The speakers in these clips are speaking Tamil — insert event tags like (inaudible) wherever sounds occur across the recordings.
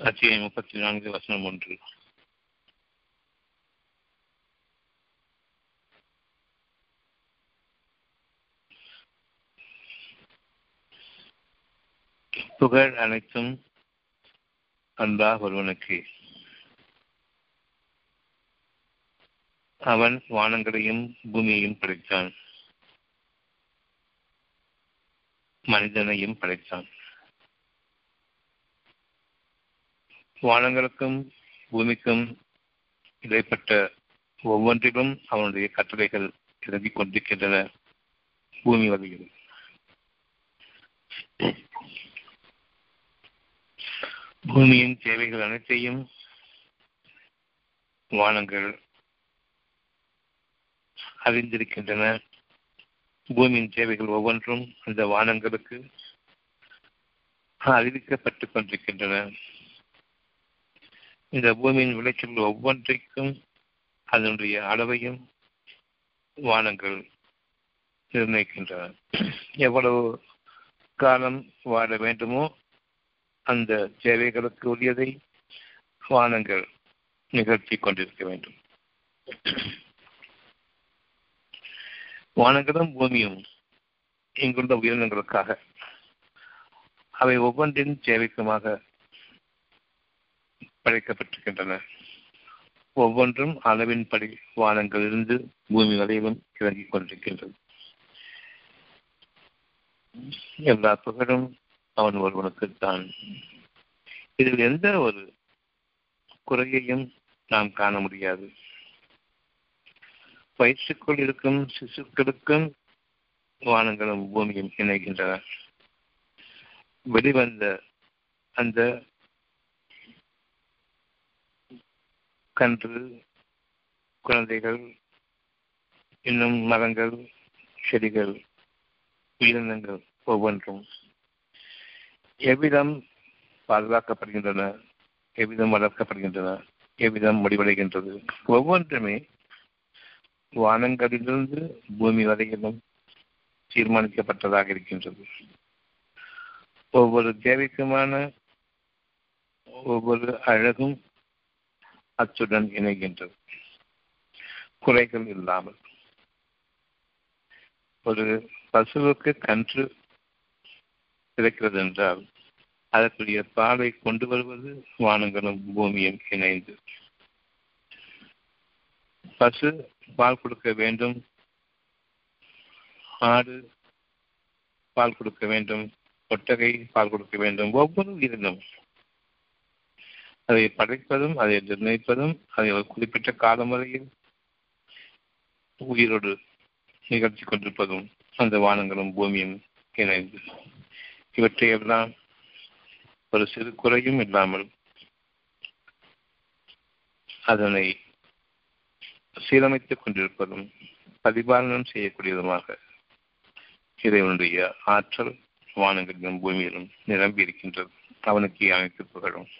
அத்தியாயம் முப்பத்தி நான்கு வசனம் ஒன்று. புகழ் அனைத்தும் அன்பா ஒருவனுக்கு. அவன் வானங்களையும் பூமியையும் படைத்தான். மனிதனையும் படைத்தான். வானங்களுக்கும் பூமிக்கும் இடைப்பட்ட ஒவ்வொன்றிலும் அவனுடைய கட்டளைகள் இறங்கிக் கொண்டிருக்கின்றன. பூமி வகையில். பூமியின் தேவைகள் அனைத்தையும் வானங்கள் அறிந்திருக்கின்றன. பூமியின் தேவைகள் ஒவ்வொன்றும் அந்த வானங்களுக்கு அறிவிக்கப்பட்டுக் கொண்டிருக்கின்றன. இந்த பூமியின் விளைச்சல் ஒவ்வொன்றைக்கும் அதனுடைய அளவையும் வானங்கள் நிர்ணயிக்கின்றன. எவ்வளவு காலம் வாழ வேண்டுமோ அந்த தேவைகளுக்கு உரியதை வானங்கள் நிகழ்த்தி கொண்டிருக்க வேண்டும். வானங்களும் பூமியும் இங்குள்ள உயிரினங்களுக்காக அவை ஒவ்வொன்றின் தேவைக்குமாக படைக்கப்பட்டிருக்கின்றன. ஒவ்வொன்றும் அளவின்படி வானங்களிலிருந்து பூமி வரையிலும் இறங்கிக் கொண்டிருக்கின்றது எல்லா புகழும் அவன் ஒருவனுக்குத்தான். இதில் எந்த ஒரு குறையையும் நாம் காண முடியாது. வயிற்றுக்குள் இருக்கும் சிசுக்களுக்கும் வானங்களும் பூமியும் இணைகின்றன. வெளிவந்த அந்த கன்று குழந்தைகள் இன்னும் மரங்கள் செடிகள் உயிரினங்கள் ஒவ்வொன்றும் எவ்விதம் பாதுகாக்கப்படுகின்றன எவ்விதம் வளர்க்கப்படுகின்றன எவ்விதம் முடிவடைகின்றது ஒவ்வொன்றுமே வானங்களிலிருந்து பூமி வரையிலும் தீர்மானிக்கப்பட்டதாக இருக்கின்றது. ஒவ்வொரு தேவைக்குமான ஒவ்வொரு அழகும் அச்சுடன் இணைகின்றது. குறைகள் இல்லாமல். ஒரு பசுவுக்கு கன்று கிடைக்கிறது என்றால் அதற்குரிய பாலை கொண்டு வருவது வானங்களும் பூமியும் இணைந்து. பசு பால் கொடுக்க வேண்டும். ஆடு பால் கொடுக்க வேண்டும். ஒட்டகை பால் கொடுக்க வேண்டும். ஒவ்வொரு உயிரினும் அதை படைப்பதும் அதை நிர்ணயிப்பதும் அதை ஒரு குறிப்பிட்ட கால முறையில் உயிரோடு நிகழ்த்தி கொண்டிருப்பதும் அந்த வானங்களும் பூமியும் இணைந்து. இவற்றையெல்லாம் ஒரு சிறு குறையும் இல்லாமல் அதனை சீரமைத்துக் கொண்டிருப்பதும் பரிபாலனம் செய்யக்கூடியதுமாக இறைவனுடைய ஆற்றல் வானங்களிலும் பூமியிலும் நிரம்பி இருக்கின்றது அவனுக்கு அனைத்து புகழும்.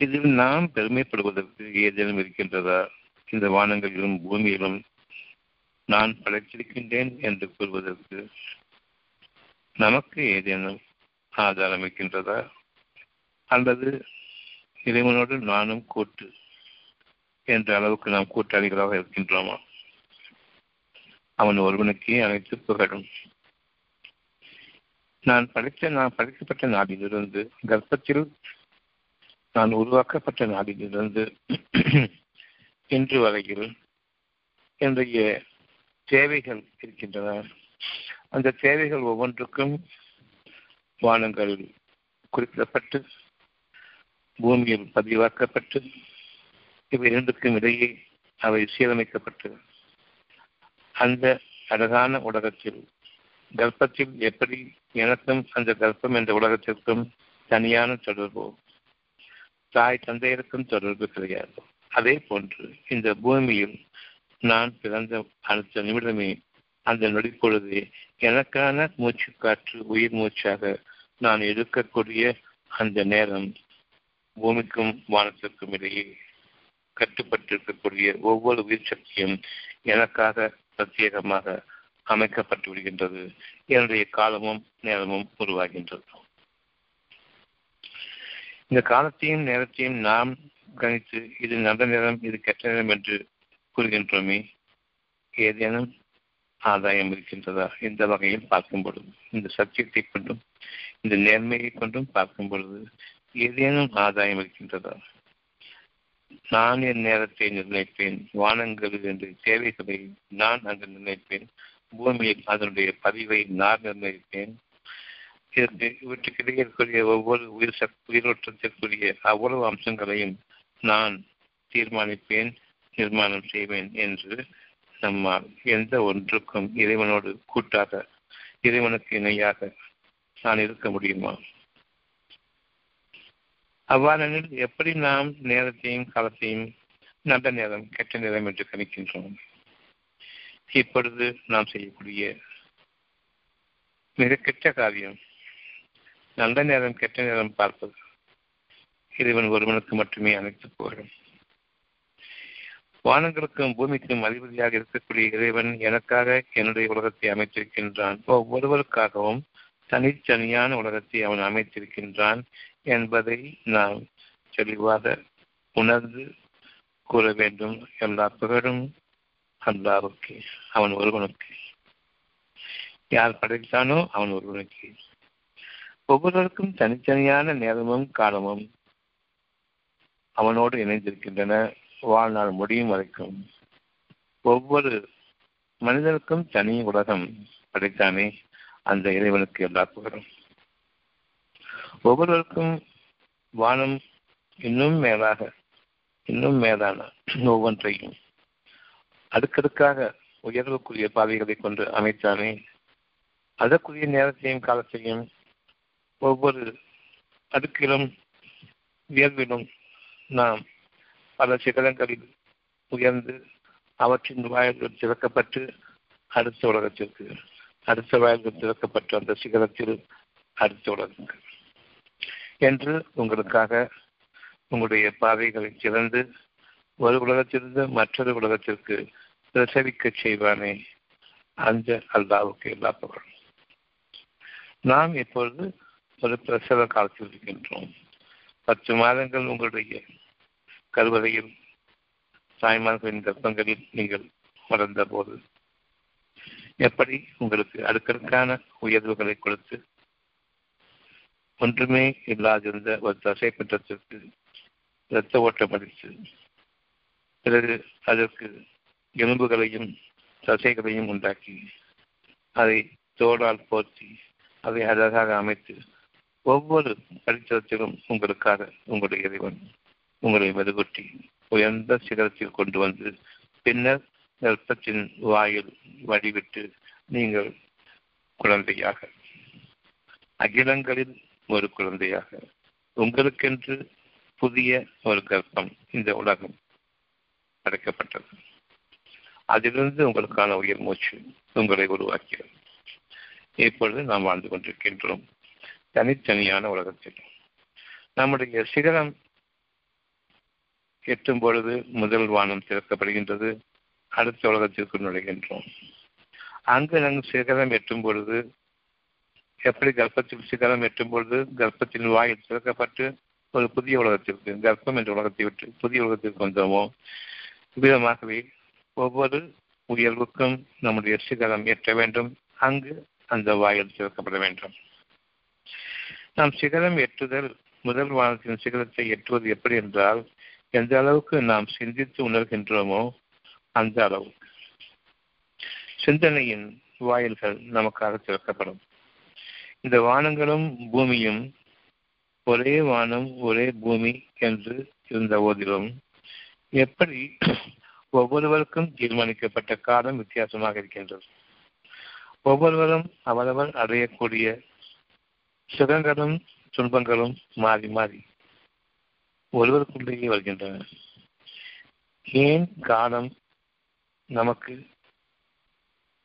இதில் நாம் பெருமைப்படுவதற்கு ஏதேனும் இருக்கின்றதா? இந்த வானங்களிலும் பூமியிலும் நான் படைத்திருக்கின்றேன் என்று கூறுவதற்கு நமக்கு ஏதேனும் ஆதாரம் இருக்கின்றதா? அல்லது இறைவனோடு நானும் கூட்டு என்ற அளவுக்கு நாம் கூட்டாளிகளாக இருக்கின்றோமா? அவன் ஒருவனுக்கே அனைத்து புகழும். நான் படித்த நான் படிக்கப்பட்ட நாளிலிருந்து கர்ப்பத்தில் நான் உருவாக்கப்பட்ட நாடிலிருந்து (clears throat) இன்று வரையில் என்னுடைய தேவைகள் இருக்கின்றன. அந்த தேவைகள் ஒவ்வொன்றுக்கும் வானங்கள் குறிப்பிடப்பட்டு பூமியில் பதிவாக்கப்பட்டு இவை இரண்டுக்கும் இடையே அவை சீரமைக்கப்பட்டு அந்த அழகான உலகத்தில் கர்ப்பத்தில் எப்படி எனக்கும் அந்த கர்ப்பம் என்ற உலகத்திற்கும் தனியான தொடர்பு. தாய் தந்தையருக்கும் தொடர்பு கிடையாது. அதே போன்று இந்த பூமியில் நான் பிறந்த அடுத்த நிமிடமே அந்த நொடிப்பொழுது எனக்கான மூச்சு காற்று உயிர் மூச்சாக நான் எடுக்கக்கூடிய அந்த நேரம் பூமிக்கும் வானத்திற்கும் இடையே கட்டுப்பட்டிருக்கக்கூடிய ஒவ்வொரு உயிர் சக்தியும் எனக்காக பிரத்யேகமாக அமைக்கப்பட்டு விடுகின்றது. என்னுடைய காலமும் நேரமும் உருவாகின்றது. இந்த காலத்தையும் நேரத்தையும் நாம் கணித்து இது நல்ல நேரம் இது கெட்ட நேரம் என்று கூறுகின்றோமே. ஏதேனும் ஆதாயம் இருக்கின்றதா? இந்த வகையில் பார்க்கும் பொழுது இந்த சத்தியத்தை கொண்டும் இந்த நேர்மையை கொண்டும் பார்க்கும் பொழுது ஏதேனும் ஆதாயம் இருக்கின்றதா? நான் என் நேரத்தை நிர்ணயிப்பேன் வானங்களில் என்று தேவைகளை நான் அங்கு நிர்ணயிப்பேன் பூமியில் அதனுடைய பதிவை நான் நிர்ணயிப்பேன் இவற்றுக்கிடையே இருக்கக்கூடிய ஒவ்வொரு உயிர் சக் உயிரோட்டத்திற்குரிய அவ்வளவு அம்சங்களையும் நான் தீர்மானிப்பேன் நிர்மாணம் செய்வேன் என்று நம்மால் எந்த ஒன்றுக்கும் இறைவனோடு கூட்டாக இறைவனுக்கு இணையாக நான் இருக்க முடியுமா? அவ்வாறெனில் எப்படி நாம் நேரத்தையும் காலத்தையும் நல்ல நேரம் கெட்ட நேரம் என்று கணிக்கின்றோம்? இப்பொழுது நாம் செய்யக்கூடிய மிக கெட்ட காரியம் நல்ல நேரம் கெட்ட நேரம் பார்ப்பது இறைவன் ஒருவனுக்கு மட்டுமே அனைத்து புகழும் வானங்களுக்கும் பூமிக்கும் அதிபதியாக இருக்கக்கூடிய இறைவன் எனக்காக என்னுடைய உலகத்தை அமைத்திருக்கின்றான். ஒவ்வொருவருக்காகவும் தனித்தனியான உலகத்தை அவன் அமைத்திருக்கின்றான் என்பதை நாம் தெளிவாக உணர்ந்து கூற வேண்டும். எல்லா புகழும் அல்லாவுக்கு அவன் ஒருவனுக்கு. யார் படைத்தானோ அவன் ஒருவனுக்கு. ஒவ்வொருவருக்கும் தனித்தனியான நேரமும் காலமும் அவனோடு இணைந்திருக்கின்றன. வாழ்நாள் முடியும் வரைக்கும் ஒவ்வொரு மனிதனுக்கும் தனி உலகம் படைத்தானே அந்த இறைவனுக்கு எல்லா புகழும். ஒவ்வொருவருக்கும் வானம் இன்னும் மேலாக இன்னும் மேலான ஒவ்வொன்றையும் அடுக்கடுக்காக உயர்வுக்குரிய பாதைகளை கொண்டு அமைத்தானே. அதற்குரிய நேரத்தையும் காலத்தையும் ஒவ்வொரு அடுக்கிலும் உயர்விலும் நாம் பல சிகரங்களில் உயர்ந்து அவற்றின் வாயில்கள் திறக்கப்பட்டு அடுத்த உலகத்திற்கு அடுத்த வாயில்கள் திறக்கப்பட்டு அந்த சிகரத்தில் அடுத்த உலகங்கள் என்று உங்களுக்காக உங்களுடைய பாதைகளை திறந்து ஒரு உலகத்திலிருந்து மற்றொரு உலகத்திற்கு பிரசவிக்க செய்வானே அந்த அல்லாவுக்கு எல்லா புகழும். நாம் இப்பொழுது ஒரு பிரசவ காலத்தில் இருக்கின்றோம். பத்து மாதங்கள் உங்களுடைய கருவறையில் தாய்மார்களின் கர்ப்பங்களில் நீங்கள் வளர்ந்த போது எப்படி உங்களுக்கு அடுக்கடுக்கான உயர்வுகளை கொடுத்து ஒன்றுமே இல்லாதிருந்த ஒரு தசை பற்றத்திற்கு இரத்த ஓட்டம் அடித்து பிறகு அதற்கு எலும்புகளையும் தசைகளையும் உண்டாக்கி அதை தோளால் போர்த்தி அதை அழகாக அமைத்து ஒவ்வொரு அடித்தளத்திலும் உங்களுக்காக உங்களுடைய இறைவன் உங்களை மெருகுட்டி உயர்ந்த சிகரத்தில் கொண்டு வந்து பின்னர் கர்ப்பத்தின் வாயில் வடிவிட்டு நீங்கள் குழந்தையாக அகிலங்களில் ஒரு குழந்தையாக உங்களுக்கென்று புதிய ஒரு கர்ப்பம் இந்த உலகம் அடைக்கப்பட்டது. அதிலிருந்து உங்களுக்கான உயர் மூச்சு உங்களை உருவாக்கியது இப்பொழுது நாம் வாழ்ந்து கொண்டிருக்கின்றோம். தனித்தனியான உலகத்தில். நம்முடைய சிகரம் எட்டும் பொழுது முதல் வானம் திறக்கப்படுகின்றது அடுத்த உலகத்திற்கு நுழைகின்றோம். அங்கு நம் சிகரம் எட்டும் பொழுது எப்படி கர்ப்பத்தில் சிகரம் எட்டும் பொழுது கர்ப்பத்தின் வாயில் திறக்கப்பட்டு ஒரு புதிய உலகத்திற்கு கர்ப்பம் என்ற உலகத்தை விட்டு புதிய உலகத்திற்கு வந்தோமோ? விதமாகவே ஒவ்வொரு உயர்வுக்கும் நம்முடைய சிகரம் எட்ட வேண்டும் அங்கு அந்த வாயில் திறக்கப்பட வேண்டும். நாம் சிகரம் எட்டுதல் முதல் வானத்தின் சிகரத்தை எட்டுவது எப்படி என்றால் எந்த அளவுக்கு நாம் சிந்தித்து உணர்கின்றோமோ அந்த அளவுக்கு சிந்தனையின் வாயில்கள் நமக்காக திறக்கப்படும். இந்த வானங்களும் பூமியும் ஒரே வானம் ஒரே பூமி என்று இருந்த போதிலும் எப்படி ஒவ்வொருவருக்கும் தீர்மானிக்கப்பட்ட காலம் வித்தியாசமாக இருக்கின்றது. ஒவ்வொருவரும் அவரவர் அடையக்கூடிய சுகங்களும் துன்பங்களும் மாறி மாறி ஒருவருக்குள்ளேயே வருகின்றன. ஏன் காலம் நமக்கு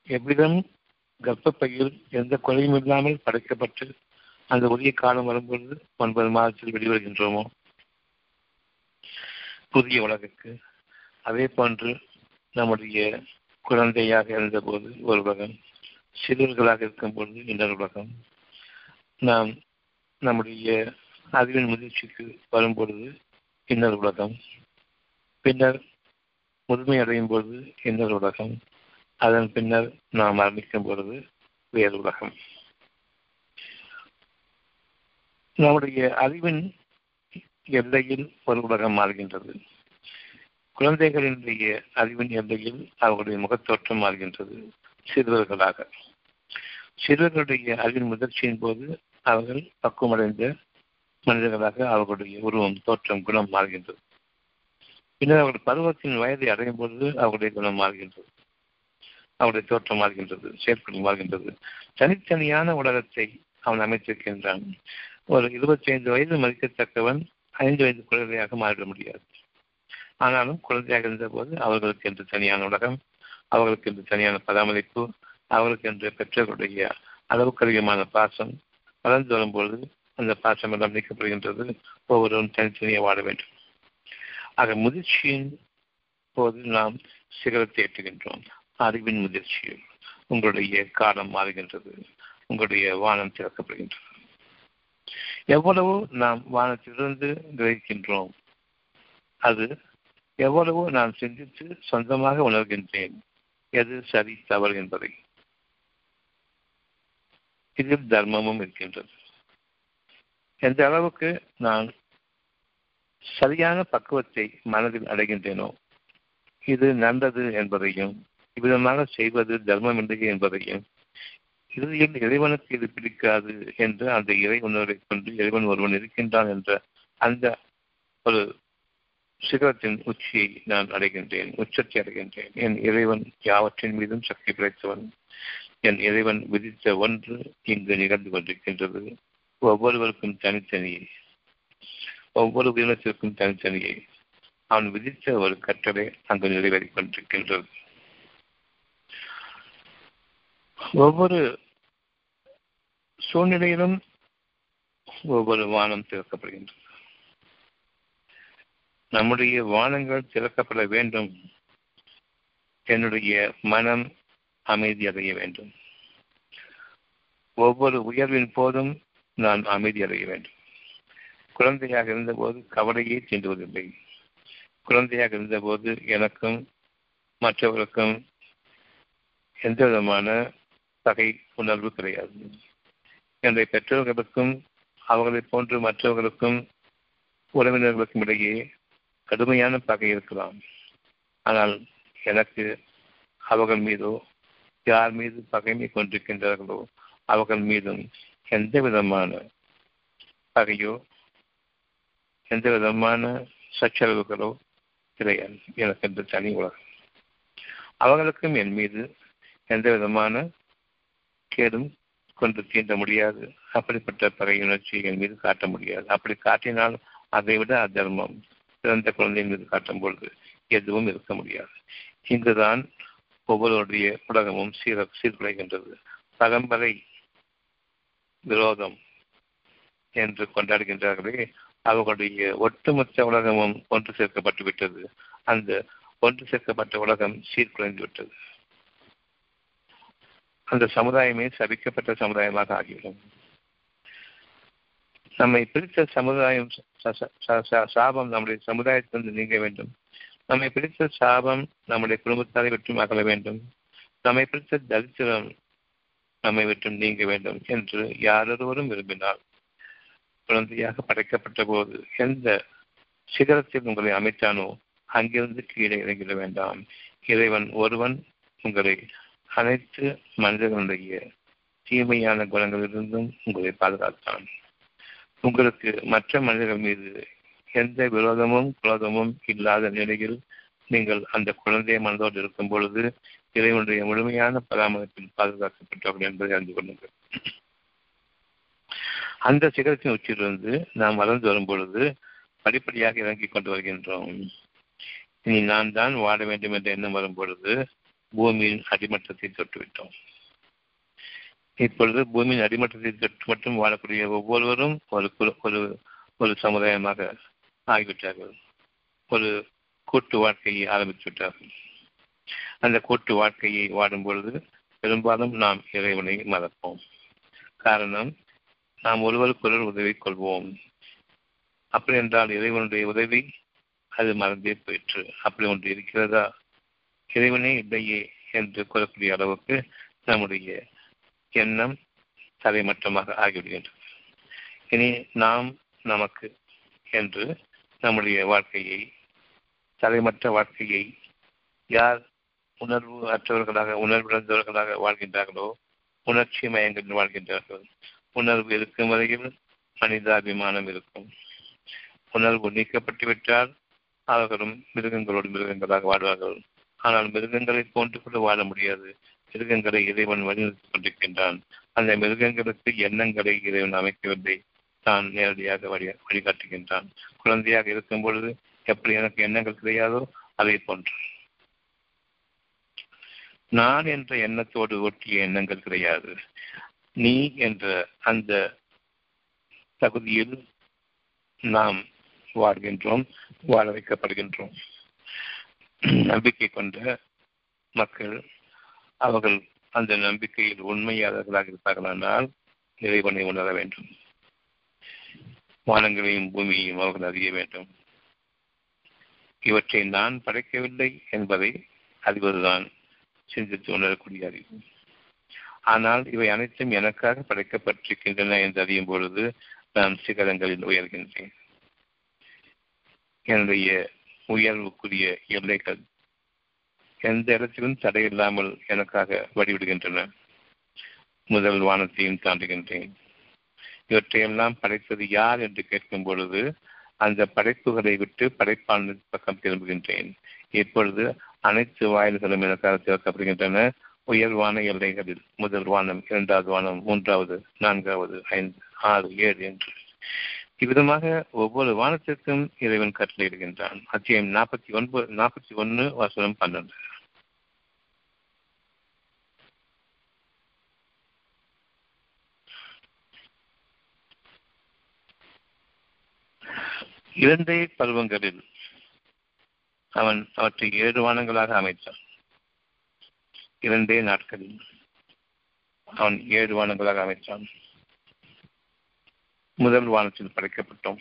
எவ்விதம் கர்ப்பப்பையில் எந்த குறையும் இல்லாமல் படைக்கப்பட்டு அந்த உரிய காலம் வரும்பொழுது ஒன்பது மாதத்தில் வெளிவருகின்றோமோ? புதிய உலகுக்கு அதே போன்று நம்முடைய குழந்தையாக இருந்தபோது ஒரு உலகம் சிறுவர்களாக இருக்கும் பொழுது இன்னொரு உலகம். நாம் நம்முடைய அறிவின் முதிர்ச்சிக்கு வரும்பொழுது இன்னர் உலகம். பின்னர் முதுமை அடையும் பொழுது இன்னர் உலகம். அதன் பின்னர் நாம் மரணிக்கும் பொழுது வேறு உலகம். நம்முடைய அறிவின் எல்லையில் ஒரு உலகம் மாறுகின்றது. குழந்தைகளினுடைய அறிவின் எல்லையில் அவர்களுடைய முகத்தோற்றம் மாறுகின்றது. சிறுவர்களாக. சிறுவர்களுடைய அறிவின் முதிர்ச்சியின் போது அவர்கள் பக்குவமடைந்த மனிதர்களாக அவர்களுடைய உருவம் தோற்றம் குணம் மாறுகின்றது. பின்னர் அவர்கள் பருவத்தின் வயதை அடையும் பொழுது அவருடைய குணம் மாறுகின்றது. அவருடைய தோற்றம் மாறுகின்றது செயற்குள் மாறுகின்றது. தனித்தனியான உலகத்தை அவன் அமைத்திருக்கின்றான். ஒரு இருபத்தி ஐந்து வயது மதிக்கத்தக்கவன் ஐந்து வயது குழந்தையாக மாறிட முடியாது. ஆனாலும் குழந்தையாக இருந்தபோது அவர்களுக்கு என்று தனியான உலகம் அவர்களுக்கு என்று தனியான பராமரிப்பு அவர்களுக்கு என்று பெற்றோருடைய அளவுக்கு அதிகமான பாசம் வளர்ந்து வரும்பொழுது அந்த பாசமெல்லாம் நீக்கப்படுகின்றது. ஒவ்வொருவரும் தனித்தனியாக வாழ வேண்டும். ஆக முதிர்ச்சியின் போது நாம் சிகரத்தை எட்டுகின்றோம் அறிவின் முதிர்ச்சியில் உங்களுடைய காலம் மாறுகின்றது. உங்களுடைய வானம் திறக்கப்படுகின்றது. எவ்வளவு நாம் வானத்திலிருந்து கிரகிக்கின்றோம்? அது எவ்வளவு நான் சிந்தித்து சொந்தமாக உணர்கின்றேன். எது சரி தவறு என்பதை. இதில் தர்மமும் இருக்கின்றது எந்த அளவுக்கு நான் சரியான பக்குவத்தை மனதில் அடைகின்றேனோ இது நல்லது என்பதையும் இவ்விதமாக செய்வது தர்மம் இல்லை என்பதையும் இறுதியில் இறைவனுக்கு இது பிடிக்காது என்று அந்த இறை உணர்வை கொண்டு இறைவன் ஒருவன் இருக்கின்றான் என்ற அந்த ஒரு சிகரத்தின் உச்சியை நான் அடைகின்றேன் உச்சத்தை அடைகின்றேன் என் இறைவன் யாவற்றின் மீதும் சக்தி பிழைத்தவன் என் இறைவன் விதித்த ஒன்று இங்கு நிகழ்ந்து கொண்டிருக்கின்றது. ஒவ்வொருவருக்கும் தனித்தனியே. ஒவ்வொரு உயிரினத்திற்கும் தனித்தனியே. அவன் விதித்த ஒரு கட்டளை அங்கு நிறைவேறிக் கொண்டிருக்கின்றது. ஒவ்வொரு சூழ்நிலையிலும் ஒவ்வொரு வானம் திறக்கப்படுகின்றது. நம்முடைய வானங்கள் திறக்கப்பட வேண்டும். என்னுடைய மனம் அமைதி அடைய வேண்டும். ஒவ்வொரு உயர்வின் போதும் நான் அமைதி அடைய வேண்டும். குழந்தையாக இருந்தபோது கவலையே தீண்டுவதில்லை. குழந்தையாக இருந்தபோது எனக்கும் மற்றவர்களுக்கும் எந்த விதமான பகை உணர்வு கிடையாது. என்னுடைய பெற்றோர்களுக்கும் அவர்களை போன்று மற்றவர்களுக்கும் உறவினர்களுக்கும் இடையே கடுமையான பகை இருக்கலாம். ஆனால் எனக்கு அவர்கள் மீதோ யார் மீது பகைமை கொண்டிருக்கின்றார்களோ அவர்கள் மீதும் எந்த விதமான பகையோ எந்த விதமான சச்சரவுகளோ கிடையாது எனக்கு என்று தனி உலகம். அவர்களுக்கும் என் மீது எந்த விதமான கேடும் கொண்டு தீண்ட முடியாது. அப்படிப்பட்ட பகை உணர்ச்சி என் மீது காட்ட முடியாது. அப்படி காட்டினால் அதை விட அதர்மம் பிறந்த குழந்தையின் மீது காட்டும் பொழுது எதுவும் இருக்க முடியாது. இங்குதான் ஒவ்வொருவருடைய உலகமும் சீர சீர்குலைகின்றது. பரம்பரை விரோதம் என்று கொண்டாடுகின்றார்களே அவர்களுடைய ஒட்டுமொத்த உலகமும் ஒன்று சேர்க்கப்பட்டு விட்டது அந்த ஒன்று சேர்க்கப்பட்ட உலகம் சீர்குலைந்து விட்டது அந்த சமுதாயமே சபிக்கப்பட்ட சமுதாயமாக ஆகிவிடும். நம்மை பிரித்த சமுதாயம் சாபம் நம்முடைய சமுதாயத்திலிருந்து நீங்க வேண்டும். நம்மை பிடித்த சாபம் நம்முடைய குடும்பத்தாரை விட்டும் அகல வேண்டும். நம்மை பிடித்த தரித்திரம் நம்மை விட்டும் நீங்க வேண்டும் என்று யாரொருவரும் விரும்பினால் குழந்தையாக படைக்கப்பட்ட போது எந்த சிகரத்தில் உங்களை அமைத்தானோ அங்கிருந்து கீழே இறங்கிட வேண்டாம். இறைவன் ஒருவன் உங்களை அனைத்து மனிதர்களுடைய தீமையான குணங்களிலிருந்தும் உங்களை பாதுகாத்தான். உங்களுக்கு மற்ற மனிதர்கள் மீது எந்த விரோதமும் குரோதமும் இல்லாத நிலையில் நீங்கள் அந்த குழந்தை மனதோடு இருக்கும் பொழுது இறைவனுடைய முழுமையான பராமரிப்பில் பாதுகாக்கப்பட்டவர்கள் என்பதை அறிந்து கொள்ளுங்கள். அந்த சிகரத்தின் உச்சியிலிருந்து நாம் வளர்ந்து வரும் பொழுது படிப்படியாக இறங்கிக் கொண்டு வருகின்றோம். இனி நான் தான் வாழ வேண்டும் என்ற எண்ணம் வரும் பொழுது பூமியின் அடிமட்டத்தை தொட்டுவிட்டோம். இப்பொழுது பூமியின் அடிமட்டத்தை தொட்டு மட்டும் வாழக்கூடிய ஒவ்வொருவரும் ஒரு ஒரு ஒரு சமுதாயமாக ஆகிவிட்டார்கள். ஒரு கூட்டு வாழ்க்கையை ஆரம்பித்து விட்டார்கள் அந்த கூட்டு வாழ்க்கையை வாடும் பொழுது பெரும்பாலும் நாம் இறைவனை மறப்போம். காரணம் நாம் ஒருவருக்கொருவர் உதவி கொள்வோம். அப்படி என்றால் இறைவனுடைய உதவி அது மறந்தே போயிற்று. அப்படி ஒன்று இருக்கிறதா? இறைவனே இல்லையே என்று கூறக்கூடிய அளவுக்கு நம்முடைய எண்ணம் தலைமட்டமாக ஆகிவிடுகின்றது. இனி நாம் நமக்கு என்று நம்முடைய வாழ்க்கையை தலைமற்ற வாழ்க்கையை யார் உணர்வு அற்றவர்களாக உணர்விழந்தவர்களாக வாழ்கின்றார்களோ உணர்ச்சி மயங்கள் வாழ்கின்றார்கள். உணர்வு இருக்கும் வரையில் மனிதாபிமானம் இருக்கும். உணர்வு நீக்கப்பட்டுவிட்டால் அவர்களும் மிருகங்களோடு மிருகங்களாக வாழ்வார்கள். ஆனால் மிருகங்களை போன்று கூட வாழ முடியாது. மிருகங்களை இறைவன் வழிநிறுத்திக் கொண்டிருக்கின்றான். அந்த மிருகங்களுக்கு எண்ணங்களை இறைவன் அமைக்கவில்லை. தான் நேரடியாக வழி வழிகாட்டுகின்றான். குழந்தையாக இருக்கும் பொழுது எப்படி எனக்கு எண்ணங்கள் கிடையாதோ அதை போன்று. நான் என்ற எண்ணத்தோடு ஒட்டிய எண்ணங்கள் கிடையாது. நீ என்ற அந்த தகுதியில் நாம் வாழ்கின்றோம் வாழ வைக்கப்படுகின்றோம். நம்பிக்கை கொண்ட மக்கள் அவர்கள் அந்த நம்பிக்கையில் உண்மையாளர்களாக இருப்பார்களானால் இறைவனை உணர வேண்டும். வானங்களையும் பூமியையும் அவர்கள் அறிய வேண்டும். இவற்றை நான் படைக்கவில்லை என்பதை அறிவதுதான் சிந்தித்து உணரக்கூடிய அறிவு. ஆனால் இவை அனைத்தும் எனக்காக படைக்கப்பட்டிருக்கின்றன என்று அறியும் பொழுது நான் சிகரங்களில் உயர்கின்றேன். என்னுடைய உயர்வுக்குரிய எல்லைகள் எந்த இடத்திலும் தடையில்லாமல் எனக்காக வழிவிடுகின்றன. முதல் வானத்தையும் தாண்டுகின்றேன். இவற்றையெல்லாம் படைத்தது யார் என்று கேட்கும் பொழுது அந்த படைப்புகளை விட்டு படைப்பாளன் பக்கம் திரும்புகின்றேன். இப்பொழுது அனைத்து வாயில்களும் எனக்காக திறக்கப்படுகின்றன உயர்வான எல்லைகளில் முதல் வானம் இரண்டாவது வானம் மூன்றாவது நான்காவது ஐந்து ஆறு ஏழு என்று. இவ்விதமாக ஒவ்வொரு வானத்திற்கும் இறைவன் கட்டளையிடுகின்றான். அத்தியாயம் நாற்பத்தி ஒன்பது நாற்பத்தி ஒன்று வசனம் பன்னெண்டு. இரண்டே பருவங்களில் அவன் அவற்றை ஏழு வானங்களாக அமைத்தான். இரண்டே நாட்களில் அவன் ஏழு வானங்களாக அமைத்தான். முதல் வானத்தில் படைக்கப்பட்டோம்.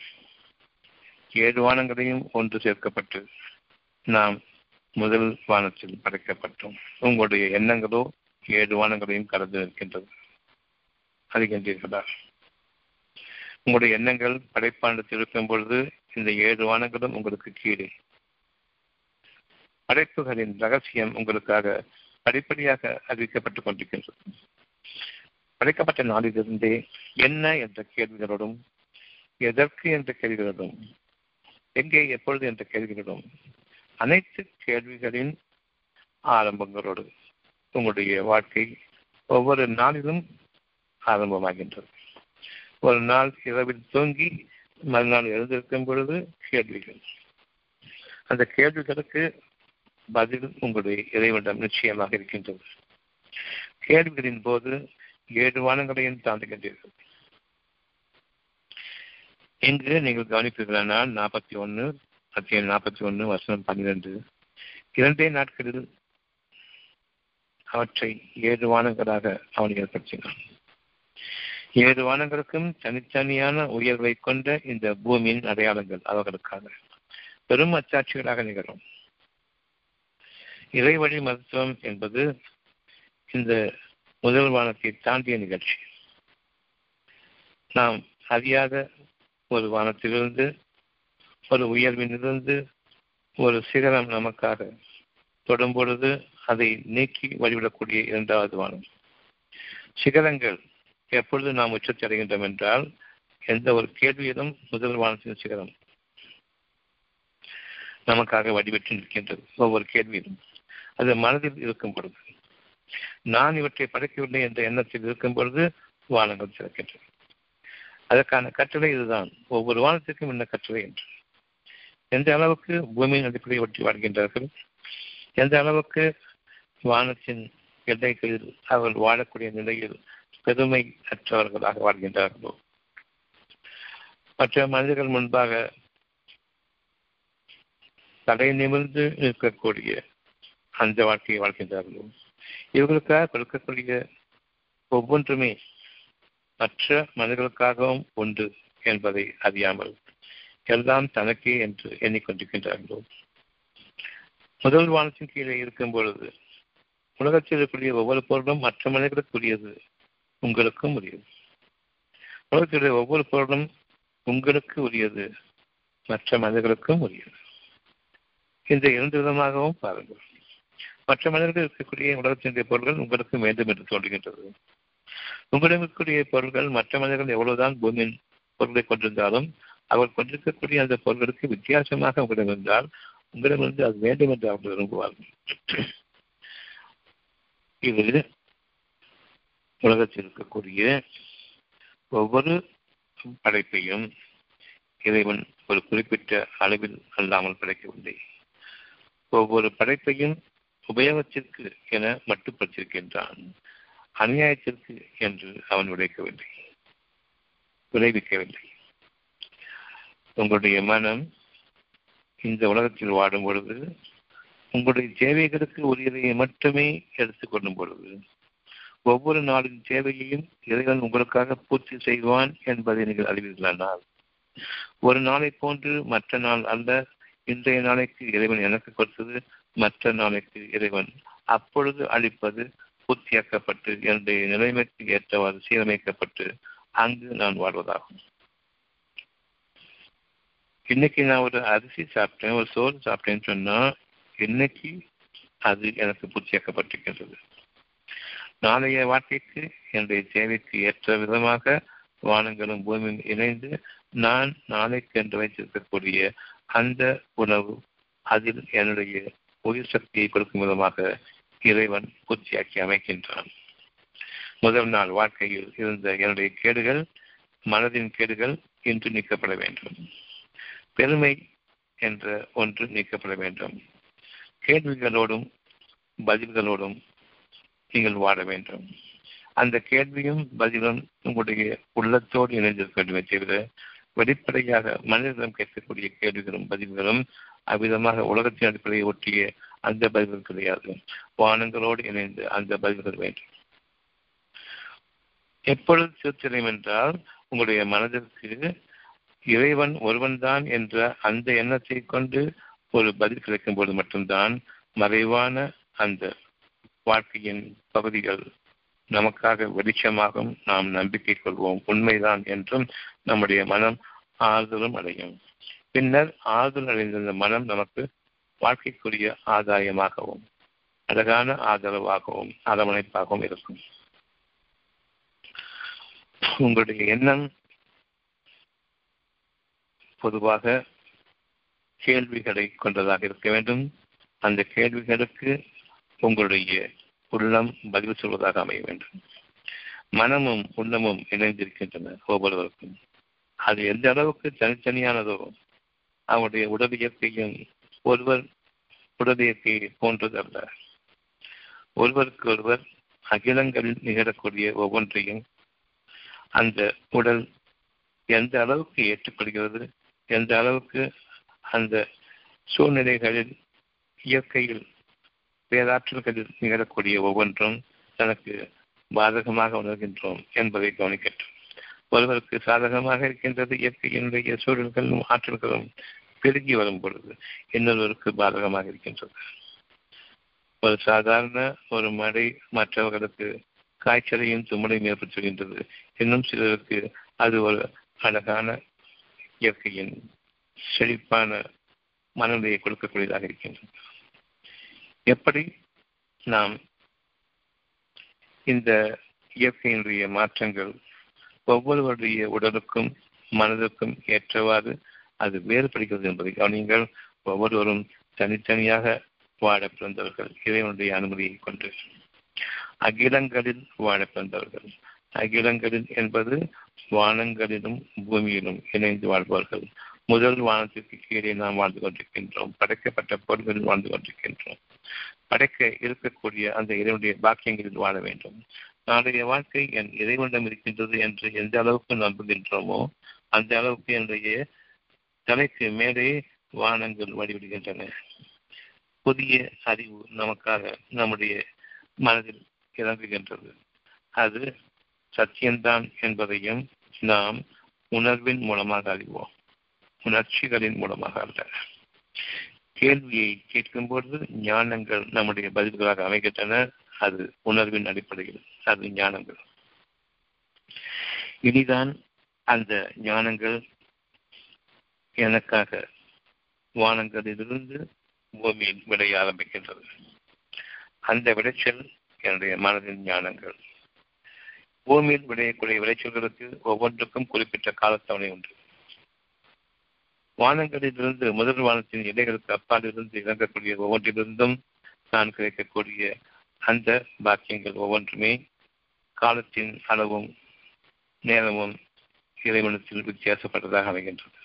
ஏழு வானங்களையும் ஒன்று சேர்க்கப்பட்டு நாம் முதல் வானத்தில் படைக்கப்பட்டோம். உங்களுடைய எண்ணங்களோ ஏழு வானங்களையும் கடந்து நிற்கின்றது. அறிகின்றீர்களா? உங்களுடைய எண்ணங்கள் படைப்பாண்டத்தில் இருக்கும் பொழுது இந்த ஏழு வானங்களும் உங்களுக்கு கீழே. படைப்புகளின் ரகசியம் உங்களுக்காக படிப்படியாக அறிவிக்கப்பட்டுக் கொண்டிருக்கின்றது. படைக்கப்பட்ட நாளிலிருந்தே என்ன என்ற கேள்விகளோடும் எதற்கு என்ற கேள்விகளோடும் எங்கே எப்பொழுது என்ற கேள்விகளோடும் அனைத்து கேள்விகளின் ஆரம்பங்களோடு உங்களுடைய வாழ்க்கை ஒவ்வொரு நாளிலும் ஆரம்பமாகின்றது. ஒரு நாள் இரவில் தூங்கி மறுநாள் எழுந்திருக்கும் பொழுது கேள்விகள். அந்த கேள்விகளுக்கு பதில் உங்களுடைய இறைவனிடம் நிச்சயமாக இருக்கின்றது. கேள்விகளின் போது ஏழு வானங்களையும் தாண்டுகின்றீர்கள். இங்கு நீங்கள் கவனிப்பீர்களானால் நாற்பத்தி ஒன்று அத்தியம் நாற்பத்தி ஒன்று வசனம் பன்னிரண்டு. இரண்டே நாட்களில் அவற்றை ஏழு வானங்களாக அவன் ஏற்படுத்தினான். ஏழு வானங்களுக்கும் தனித்தனியான உயர்வை கொண்ட இந்த பூமியின் அடையாளங்கள் அவர்களுக்காக. பெரும் அச்சாட்சிகளாக நிகழும். இறைவழி மருத்துவம் என்பது இந்த முதல் வானத்தை தாண்டிய நிகழ்ச்சி. நாம் அறியாத ஒரு வானத்திலிருந்து ஒரு உயர்விலிருந்து ஒரு சிகரம் நமக்காக தொடும் பொழுது அதை நீக்கி வழிவிடக்கூடிய இரண்டாவது வானம். சிகரங்கள் எப்பொழுது நாம் உச்சத்தை அடைகின்றோம் என்றால் எந்த ஒரு கேள்வியிலும் முதல் வானத்தின் சிகரம் நமக்காக வடிவெற்றி நிற்கின்றது. ஒவ்வொரு கேள்வியிலும். அது மனதில் இருக்கும் பொழுது. நான் இவற்றை படைக்கவில்லை என்ற எண்ணத்தில் இருக்கும் பொழுது வானங்கள் சிறக்கின்றன. அதற்கான கட்டளை இதுதான். ஒவ்வொரு வானத்திற்கும் என்ன கட்டளை என்று. எந்த அளவுக்கு பூமியின் அடிப்படையை ஒட்டி வாழ்கின்றார்கள்? எந்த அளவுக்கு வானத்தின் எல்லைகளில் அவர்கள் வாழக்கூடிய நிலையில் பெருமை அற்றவர்களாக வாழ்கின்றார்களோ? மற்ற மனிதர்கள் முன்பாக தலை நிமிர்ந்து இருக்கக்கூடிய அந்த வாழ்க்கையை வாழ்கின்றார்களோ? இவர்களுக்காக கொடுக்கக்கூடிய ஒவ்வொன்றுமே மற்ற மனிதர்களுக்காகவும் உண்டு என்பதை அறியாமல் எல்லாம் தனக்கே என்று எண்ணிக்கொண்டிருக்கின்றார்களோ? முதல் வானத்தின் கீழே இருக்கும் பொழுது உலகத்தில் இருக்கக்கூடிய ஒவ்வொரு பொருளும் மற்ற மனிதர்களுக்குரியது உங்களுக்கும் உரியது. உலகத்துடைய ஒவ்வொரு பொருளும் உங்களுக்கு உரியது மற்ற மனிதர்களுக்கும் உரியது. இந்த இரண்டு விதமாகவும் பாருங்கள். மற்ற மனிதர்கள் இருக்கக்கூடிய உலகத்தினுடைய பொருள்கள் உங்களுக்கு வேண்டும் என்று தோன்றுகின்றது. உங்களிடம் இருக்கக்கூடிய பொருள்கள் மற்ற மனிதர்கள் எவ்வளவுதான் பூமியின் பொருளை கொண்டிருந்தாலும் அவர் கொண்டிருக்கக்கூடிய அந்த பொருள்களுக்கு வித்தியாசமாக உங்களிடம் இருந்தால் உங்களிடமிருந்து அது வேண்டும் என்று அவர்கள் விரும்புவார்கள். இது உலகத்தில் இருக்கக்கூடிய ஒவ்வொரு படைப்பையும் இறைவன் ஒரு குறிப்பிட்ட அளவில் அல்லாமல் படைக்கவில்லை. ஒவ்வொரு படைப்பையும் உபயோகத்திற்கு என மட்டுப்படுத்தியிருக்கின்றான். அநியாயத்திற்கு என்று அவன் விளைக்கவில்லை விளைவிக்கவில்லை. உங்களுடைய மனம் இந்த உலகத்தில் வாடும் பொழுது உங்களுடைய தேவைகளுக்கு உரியதை மட்டுமே எடுத்துக்கொள்ளும் பொழுது ஒவ்வொரு நாளின் தேவையையும் இறைவன் உங்களுக்காக பூர்த்தி செய்வான் என்பதை நீங்கள் அறிவீர்களானால் ஒரு நாளை போன்று மற்ற நாள் அல்ல. இன்றைய நாளைக்கு இறைவன் எனக்கு கொடுத்தது மற்ற நாளைக்கு இறைவன் அப்பொழுது அளிப்பது பூர்த்தியாக்கப்பட்டு என்னுடைய நிலைமைக்கு ஏற்றவாறு சீரமைக்கப்பட்டு அங்கு நான் வாழ்வதாகும். இன்னைக்கு நான் ஒரு அரிசி சாப்பிட்டேன் ஒரு சோறு சாப்பிட்டேன்னு சொன்னா இன்னைக்கு அது எனக்கு பூர்த்தியாக்கப்பட்டிருக்கின்றது. நாளைய வாழ்க்கைக்கு என்னுடைய தேவைக்கு ஏற்ற விதமாக வானங்களும் பூமியும் இணைந்து நான் நாளைக்கு என்று வைத்திருக்கக்கூடிய அந்த உணவு அதில் என்னுடைய உயிர் சக்தியை கொடுக்கும் விதமாக இறைவன் பூர்த்தியாக்கி அமைக்கின்றான். முதல் நாள் வாழ்க்கையில் இருந்த என்னுடைய கேடுகள் மனதின் கேடுகள் இன்று நீக்கப்பட வேண்டும். பெருமை என்ற ஒன்று நீக்கப்பட வேண்டும். கேள்விகளோடும் பதில்களோடும் நீங்கள் வாழ வேண்டும். அந்த கேள்வியும் பதிலும் உங்களுடைய உள்ளத்தோடு இணைந்திருக்க வேண்டுமே தவிர வெளிப்படையாக மனிதனிடம் கேட்கக்கூடிய கேள்விகளும் பதில்களும் அவ்விதமாக உலகத்தின் அடிப்படையை ஒட்டிய அந்த பதில்கள் கிடையாது. வானங்களோடு இணைந்து அந்த பதில்கள் வேண்டும். எப்பொழுது திருத்திரம் என்றால் உங்களுடைய மனதிற்கு இறைவன் ஒருவன்தான் என்ற அந்த எண்ணத்தை கொண்டு ஒரு பதில் கிடைக்கும் போது மட்டும்தான் மறைவான அந்த வாழ்க்கையின் பகுதிகள் நமக்காக வெளிச்சமாகும். நாம் நம்பிக்கை கொள்வோம். உண்மைதான் என்றும் நம்முடைய மனம் ஆறுதலும் அடையும். பின்னர் ஆறுதல் அடைந்த மனம் நமக்கு வாழ்க்கைக்குரிய ஆதாயமாகவும் அழகான ஆதரவாகவும் அரவணைப்பாகவும் இருக்கும். உங்களுடைய எண்ணம் பொதுவாக கேள்விகளை கொண்டதாக இருக்க வேண்டும். அந்த கேள்விகளுக்கு உங்களுடைய உள்ளம் பதில் சொல்வதாக அமைய வேண்டும். மனமும் உள்ளமும் இணைந்திருக்கின்றன ஒவ்வொருவருக்கும் அது எந்த அளவுக்கு தனித்தனியானதோ அவருடைய உடல் இயற்கையும் ஒருவர் உடல் இயற்கையை போன்றதல்ல. ஒருவருக்கு ஒருவர் அகிலங்களில் நிகழக்கூடிய ஒவ்வொன்றையும் அந்த உடல் எந்த அளவுக்கு ஏற்றுக்கொள்கிறது எந்த அளவுக்கு அந்த சூழ்நிலைகளில் இயற்கையில் பேராற்றல்களில் நிகழக்கூடிய ஒவ்வொன்றும் தனக்கு பாதகமாக உணர்கின்றோம் என்பதை கவனிக்கட்டும். ஒருவருக்கு சாதகமாக இருக்கின்றது இயற்கையினுடைய சூழல்களும் ஆற்றல்களும் பெருகி வரும் பொழுது இன்னொருவருக்கு பாதகமாக இருக்கின்றது. ஒரு சாதாரண ஒரு மழை மற்றவர்களுக்கு காய்ச்சலையும் தும்மலையும் ஏற்படுத்துகின்றது. இன்னும் சிலருக்கு அது ஒரு அழகான இயற்கையின் செழிப்பான மனநிலையை கொடுக்கக்கூடியதாக இருக்கின்றது. எப்படி நாம் இந்த இயற்கையினுடைய மாற்றங்கள் ஒவ்வொருவருடைய உடலுக்கும் மனதுக்கும் ஏற்றவாறு அது வேறுபடுகிறது என்பதை கவனியுங்கள். ஒவ்வொருவரும் தனித்தனியாக வாழ பிறந்தவர்கள். இறைவனுடைய அனுமதியை கொண்டு அகிலங்களில் வாழ பிறந்தவர்கள். அகிலங்களில் என்பது வானங்களிலும் பூமியிலும் இணைந்து வாழ்பவர்கள். முதல் வானத்திற்கு கீழே நாம் வாழ்ந்து கொண்டிருக்கின்றோம். படைக்கப்பட்ட பொருள்களில் வாழ்ந்து கொண்டிருக்கின்றோம். படைக்க இருக்கக்கூடிய அந்த இறைவனுடைய பாக்கியங்களில் வாழ வேண்டும். நாளைய வாழ்க்கை என் இறைவனிடம் இருக்கின்றது என்று எந்த அளவுக்கு நம்புகின்றோமோ அந்த அளவுக்கு என்னுடைய தலைக்கு மேலே வானங்கள் வழிவிடுகின்றன. புதிய அறிவு நமக்காக நம்முடைய மனதில் இறங்குகின்றது அது சத்தியம்தான் என்பதையும் நாம் உணர்வின் மூலமாக அறிவோம். உணர்ச்சிகளின் மூலமாக அல்ல. கேள்வியை கேட்கும் பொழுது ஞானங்கள் நம்முடைய பதில்களாக அமைகின்றன. அது உணர்வின் அடிப்படையில் அது ஞானங்கள். இனிதான் அந்த ஞானங்கள் எனக்காக வானங்களிலிருந்து பூமியில் விடைய ஆரம்பிக்கின்றது. அந்த விளைச்சல் என்னுடைய மனதின் ஞானங்கள். பூமியில் விளையக்கூடிய விளைச்சல்களுக்கு ஒவ்வொன்றுக்கும் குறிப்பிட்ட காலத்தவணை உண்டு. வானங்களிலிருந்து முதல் வானத்தின் இடைகளுக்கு அப்பால் இருந்து இறங்கக்கூடிய ஒவ்வொன்றிலிருந்தும் நான் கிடைக்கக்கூடிய அந்த பாக்கியங்கள் ஒவ்வொன்றுமே காலத்தின் அளவும் நேரமும் இறைவனத்தில் வித்தியாசப்பட்டதாக அமைகின்றது.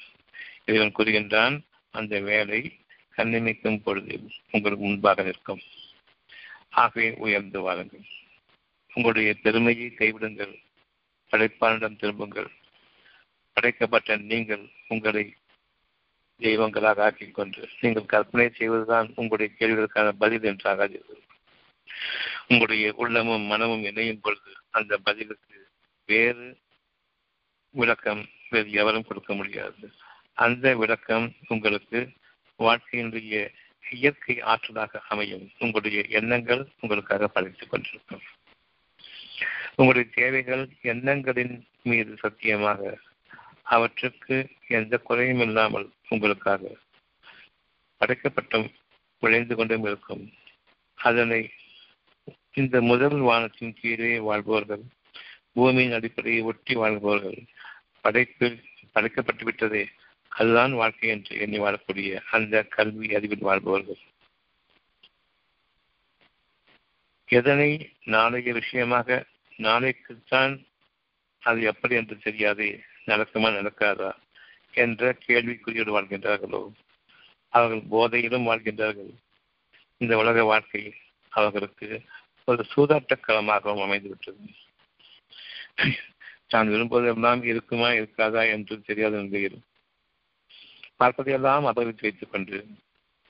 இறைவன் கூறுகின்றான் அந்த வேலை கண்ணிமைக்கும் பொழுது உங்களுக்கு முன்பாக நிற்கும். ஆகவே உயர்ந்து வாருங்கள். உங்களுடைய பெருமையை கைவிடுங்கள். படைப்பானிடம் திரும்புங்கள். படைக்கப்பட்ட நீங்கள் உங்களை தெய்வங்களாக ஆக்கிக் கொண்டு நீங்கள் கற்பனை செய்வதுதான் உங்களுடைய கேள்விகளுக்கான பதில் என்றாகாதீர்கள் உங்களுடைய உள்ளமும் மனமும் இணையும் பொழுது அந்த பதிலுக்கு வேறு விளக்கம் வேறு எவரும் கொடுக்க முடியாது. அந்த விளக்கம் உங்களுக்கு வாழ்க்கையினுடைய இயற்கை ஆற்றலாக அமையும். உங்களுடைய எண்ணங்கள் உங்களுக்காக படைத்துக் கொண்டிருக்கும். உங்களுடைய தேவைகள் எண்ணங்களின் மீது சத்தியமாக அவற்றுக்கு எந்த குறையும் இல்லாமல் உங்களுக்காக படைக்கப்பட்டும் விளைந்து கொண்டும் இருக்கும். அதனை இந்த முதல் வானத்தின் கீழே வாழ்பவர்கள் பூமியின் அடிப்படையை ஒட்டி வாழ்பவர்கள் படைப்பில் படைக்கப்பட்டு விட்டதே அதுதான் வாழ்க்கை என்று எண்ணி வாழக்கூடிய அந்த கல்வி அறிவில் வாழ்பவர்கள். எதனை நாளைய விஷயமாக நாளைக்குத்தான் அது எப்படி என்று தெரியாது நடக்குமா நடக்காதா என்ற கேள்விக்குறியோடு வாழ்கின்றார்களோ? அவர்கள் போதையிலும் வாழ்கின்றார்கள். இந்த உலக வாழ்க்கை அவர்களுக்கு ஒரு சூதாட்ட களமாகவும் அமைந்துவிட்டது. தான் விரும்புவதெல்லாம் இருக்குமா இருக்காதா என்று தெரியாத நிலையில் பார்ப்பதையெல்லாம் அபகரித்து வைத்துக் கொண்டு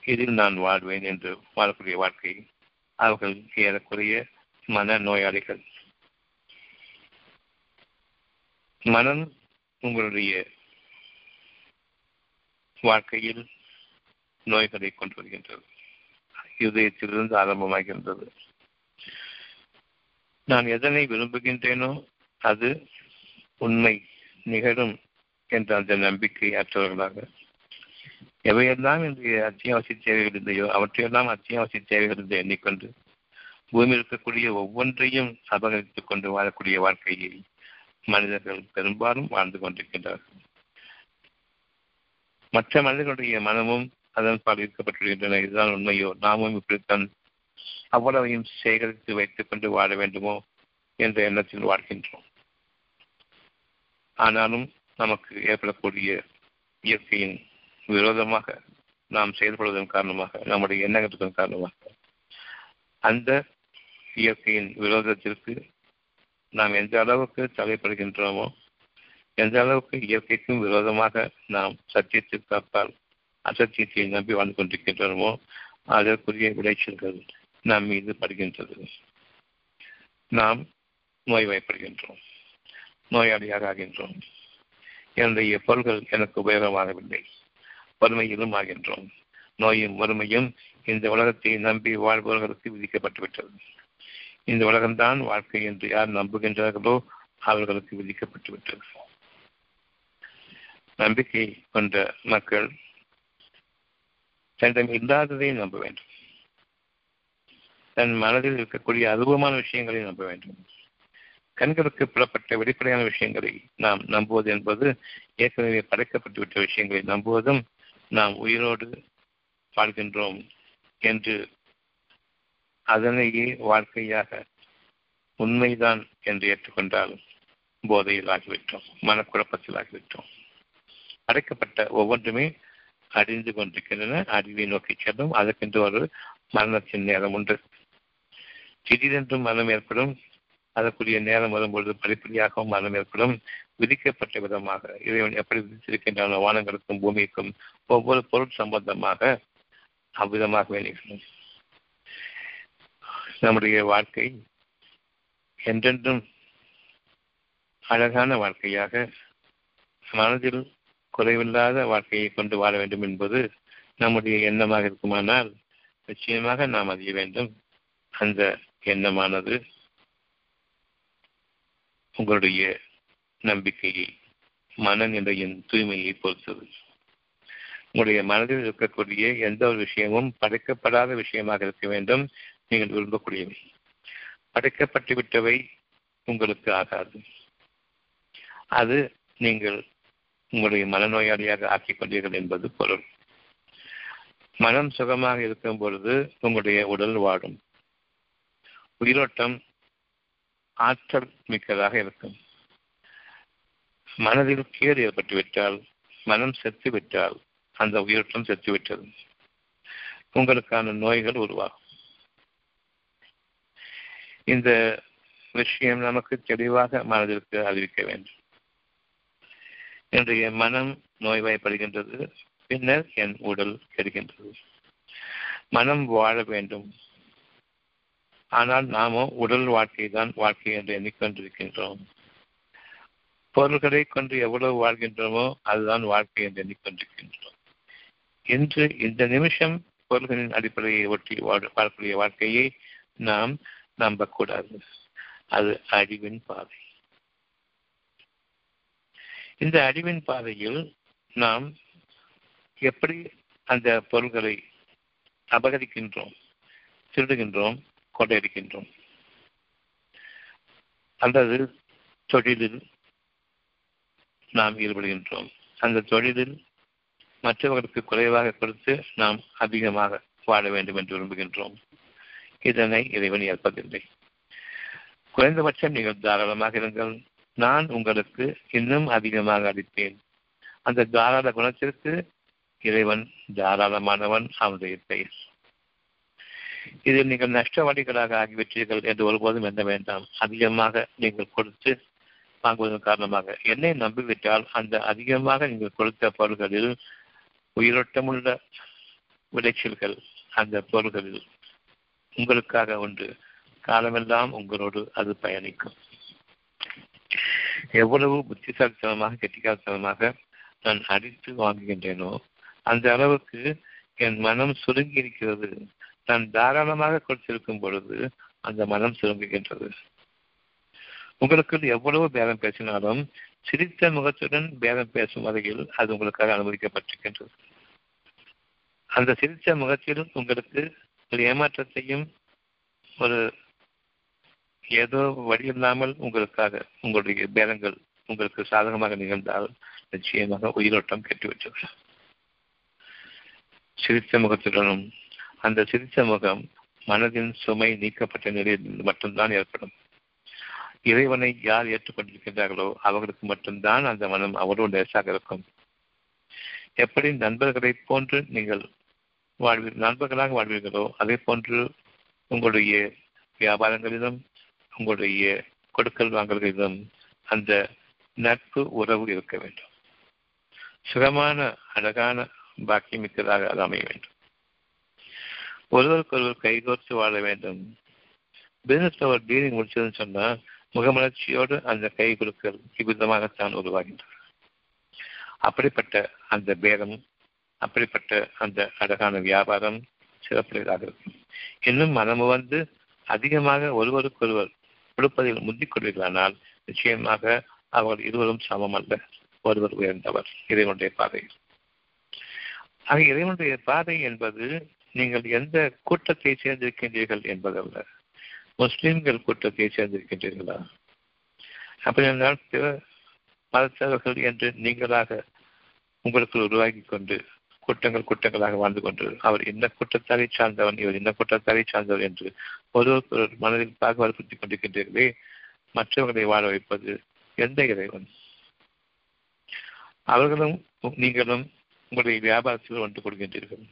இதில் நான் வாழ்வேன் என்று வாழக்கூடிய வாழ்க்கை அவர்கள் ஏறக்குறைய மன நோயாளிகள் மனம் உங்களுடைய வாழ்க்கையில் நோய்களை கொண்டு வருகின்றது. இதயத்திலிருந்து ஆரம்பமாகின்றது. நான் எதனை விரும்புகின்றேனோ அது உண்மை நிகழும் என்ற அந்த நம்பிக்கை அற்றவர்களாக எவையெல்லாம் இன்றைய அத்தியாவசிய தேவைகள் இருந்தையோ அவற்றையெல்லாம் அத்தியாவசிய தேவைகள் இருந்த எண்ணிக்கொண்டு பூமியில் இருக்கக்கூடிய ஒவ்வொன்றையும் அபகரித்துக் கொண்டு வாழக்கூடிய வாழ்க்கையை மனிதர்கள் பெரும்பாலும் வாழ்ந்து கொண்டிருக்கின்றார்கள். மற்ற மனிதர்களுடைய மனமும் அதன் பால் ஈர்க்கப்பட்டிருக்கின்றன. இதுதான் உண்மையோ? நாமும் இப்படித்தான் அவ்வளவையும் சேகரித்து வைத்துக் கொண்டு வாழ வேண்டுமோ என்ற எண்ணத்தில் வாழ்கின்றோம். ஆனாலும் நமக்கு ஏற்படக்கூடிய இயற்கையின் விரோதமாக நாம் செயல்படுவதன் காரணமாக நம்முடைய எண்ணங்களுடன் காரணமாக அந்த இயற்கையின் விரோதத்திற்கு நாம் எந்த அளவுக்கு தலைப்படுகின்றோமோ எந்த அளவுக்கு இயற்கைக்கும் விரோதமாக நாம் சத்தியத்திற்கு அப்பால் அசத்தியத்தை நம்பி வாழ்ந்து கொண்டிருக்கின்றோமோ அதற்குரிய விளைச்சல்கள் நம் மீது படுகின்றது. நாம் நோய்வாய்ப்படுகின்றோம் நோயாளியாக ஆகின்றோம். என்னுடைய பொருள்கள் எனக்கு உபயோகமாகவில்லை. வறுமையிலும் ஆகின்றோம். நோயும் வறுமையும் இந்த உலகத்தை நம்பி வாழ்பவர்களுக்கு விதிக்கப்பட்டுவிட்டது. இந்த உலகம்தான் வாழ்க்கை என்று யார் நம்புகின்றார்களோ அவர்களுக்கு விதிக்கப்பட்டு விட்டது. நம்பிக்கை கொண்ட மக்கள் தன்னிடம் இல்லாததை நம்ப வேண்டும். தன் மனதில் இருக்கக்கூடிய அருவமான விஷயங்களை நம்ப வேண்டும். கண்களுக்கு புறப்பட்ட வெளிப்படையான விஷயங்களை நாம் நம்புவது என்பது ஏற்கனவே படைக்கப்பட்டுவிட்ட விஷயங்களை நம்புவதும் நாம் உயிரோடு வாழ்கின்றோம் என்று அதனையே வாழ்க்கையாக உண்மைதான் என்று ஏற்றுக்கொண்டால் போதையில் ஆகிவிட்டோம் மனக்குழப்பத்தில் ஆகிவிட்டோம் அடைக்கப்பட்ட ஒவ்வொன்றுமே அறிந்து கொண்டிருக்கின்றன. அறிவை நோக்கி செல்லும். அதற்கென்று ஒரு மரணத்தின் நேரம் உண்டு. திடீரென்றும் மரணம் ஏற்படும். அதற்குரிய நேரம் வரும்பொழுது படிப்படியாகவும் மரணம் ஏற்படும். விதிக்கப்பட்ட விதமாக இறைவன் எப்படி விதித்திருக்கின்றன வானங்களுக்கும் பூமிக்கும் ஒவ்வொரு பொருள் சம்பந்தமாக அவ்விதமாகவே நிகழும். நம்முடைய வாழ்க்கை என்றென்றும் அழகான வாழ்க்கையாக மனதில் குறைவில்லாத வாழ்க்கையை கொண்டு வாழ வேண்டும் என்பது நம்முடைய எண்ணமாக இருக்குமானால் நிச்சயமாக நாம் அறிய வேண்டும். அந்த எண்ணமானது உங்களுடைய நம்பிக்கையை மனநிலையின் தூய்மையை பொறுத்தது. உங்களுடைய மனதில் இருக்கக்கூடிய எந்த ஒரு விஷயமும் படைக்கப்படாத விஷயமாக இருக்க வேண்டும். நீங்கள் விரும்பக்கூடியவை. படைக்கப்பட்டு விட்டவை உங்களுக்கு ஆகாது. அது நீங்கள் உங்களுடைய மனநோயாளியாக ஆக்கிக் கொண்டீர்கள் என்பது பொருள். மனம் சுகமாக இருக்கும் பொழுது உங்களுடைய உடல் வாடும். உயிரோட்டம் ஆற்றல் மிக்கதாக இருக்கும். மனதில் கேடு ஏற்பட்டுவிட்டால் மனம் செத்துவிட்டால் அந்த உயிரோட்டம் செத்துவிட்டது. உங்களுக்கான நோய்கள் உருவாகும். இந்த விஷயம் நமக்கு தெளிவாக மனதிற்கு அறிவிக்க வேண்டும். என்னுடைய மனம் நோய்வாய்ப்படுகின்றது பின்னர் என் உடல் கெடுகின்றது. மனம் வாழ வேண்டும். ஆனால் நாமோ உடல் வாழ்க்கை தான் வாழ்க்கை என்று எண்ணிக்கொண்டிருக்கின்றோம். பொருள்களை கொண்டு எவ்வளவு வாழ்கின்றோமோ அதுதான் வாழ்க்கை என்று எண்ணிக்கொண்டிருக்கின்றோம். இன்று இந்த நிமிஷம் பொருள்களின் அடிப்படையை ஒட்டி வாழக்கூடிய வாழ்க்கையை நாம் நம்பக்கூடாது. அது அழிவின் பாதை. இந்த அழிவின் பாதையில் நாம் எப்படி அந்த பொருள்களை அபகரிக்கின்றோம் திருடுகின்றோம் கொள்ளையடிக்கின்றோம்? அல்லது தொழிலில் நாம் ஈடுபடுகின்றோம். அந்த தொழிலில் மற்றவர்களுக்கு குறைவாக கொடுத்து நாம் அதிகமாக வாழ வேண்டும் என்று விரும்புகின்றோம். இதனை இறைவன் ஏற்பதில்லை. குறைந்தபட்சம் நீங்கள் தாராளமாக இருங்கள். நான் உங்களுக்கு இன்னும் அதிகமாக அளித்தேன் அந்த தாராள குணத்திற்கு இறைவன் தாராளமானவன் அவனுடைய பெயர். இதில் நீங்கள் நஷ்டவாளிகளாக ஆகிவிட்டீர்கள் என்று ஒருபோதும் எண்ண வேண்டாம். அதிகமாக நீங்கள் கொடுத்து வாங்குவதன் காரணமாக என்னை நம்பிவிட்டால் அந்த அதிகமாக நீங்கள் கொடுத்த பொருள்களில் உயிரோட்டமுள்ள விளைச்சல்கள் அந்த பொருள்களில் உங்களுக்காக உண்டு. காலமெல்லாம் உங்களோடு அது பயணிக்கும். எவ்வளவு புத்திசாலித்தனமாக கெட்டிக்காலத்தனமாக நான் அடித்து வாங்குகின்றேனோ அந்த அளவுக்கு என் மனம் சுருங்கி இருக்கிறது. நான் தாராளமாக கொடுத்திருக்கும் பொழுது அந்த மனம் சுருங்குகின்றது. உங்களுக்கு எவ்வளவு பேரம் பேசினாலும் சிரித்த முகத்துடன் பேரம் பேசும் வகையில் அது உங்களுக்காக அனுமதிக்கப்பட்டிருக்கின்றது. அந்த சிரித்த முகத்திலும் உங்களுக்கு உங்கள் ஏமாற்றத்தையும் ஒரு ஏதோ வழி இல்லாமல் உங்களுக்காக உங்களுடைய பேரங்கள் உங்களுக்கு சாதகமாக நிகழ்ந்தால் நிச்சயமாக உயிரோட்டம் கெட்டுவிட்டது சிரித்த முகத்துடனும் அந்த சிரித்த முகம் மனதின் சுமை நீக்கப்பட்ட நிலையில் மட்டும்தான் ஏற்படும். இறைவனை யார் ஏற்றுக்கொண்டிருக்கின்றார்களோ அவர்களுக்கு மட்டும்தான் அந்த மனம் அவ்வளவு லேசாக இருக்கும். எப்படி நண்பர்களைப் போன்று நீங்கள் வாழ்வீர் நண்பர்களாக வாழ்வீர்களோ அதே போன்று உங்களுடைய வியாபாரங்களிலும் உங்களுடைய கொடுக்கல் வாங்கல்களிலும் அந்த நட்பு உறவு இருக்க வேண்டும். சுகமான அழகான பாக்கியமிக்கதாக அது அமைய வேண்டும். ஒருவருக்கொருவர் கைகோர்த்து வாழ வேண்டும். பிசினஸ்ல ஒரு டீலிங் முடிச்சதுன்னு சொன்னா முகமலர்ச்சியோடு அந்த கை குலுக்கல் இவ்விதமாகத்தான் உருவாகின்றது. அப்படிப்பட்ட அந்த பேரம் அப்படிப்பட்ட அந்த அழகான வியாபாரம் சிறப்புடையதாக இருக்கும். இன்னும் மனமு வந்து அதிகமாக ஒருவருக்கொருவர் கொடுப்பதில் முந்திக் கொள்வீர்களானால் நிச்சயமாக அவர்கள் இருவரும் சமம் அல்ல ஒருவர் உயர்ந்தவர். இறைவனுடைய பாதை. ஆக இறைவனுடைய பாதை என்பது நீங்கள் எந்த கூட்டத்தை சேர்ந்திருக்கின்றீர்கள் என்பதல்ல. முஸ்லிம்கள் கூட்டத்தை சேர்ந்திருக்கின்றீர்களா? அப்படி என்றால் பிற மதத்தவர்கள் என்று நீங்களாக உங்களுக்கு உருவாக்கி கொண்டு கூட்டங்கள் கூட்டங்களாக வாழ்ந்து கொண்டது. அவர் இந்த கூட்டத்தாரை சார்ந்தவன் இவர் இந்த கூட்டத்தாரை சார்ந்தவர் என்று ஒருவர் மனதில் பாகுபாடுபடுத்திக் கொண்டிருக்கின்றீர்களே மற்றவர்களை வாழ வைப்பது எந்த இறைவன்? அவர்களும் நீங்களும் உங்களுடைய வியாபாரத்தில் ஒன்று கொடுக்கின்றீர்கள்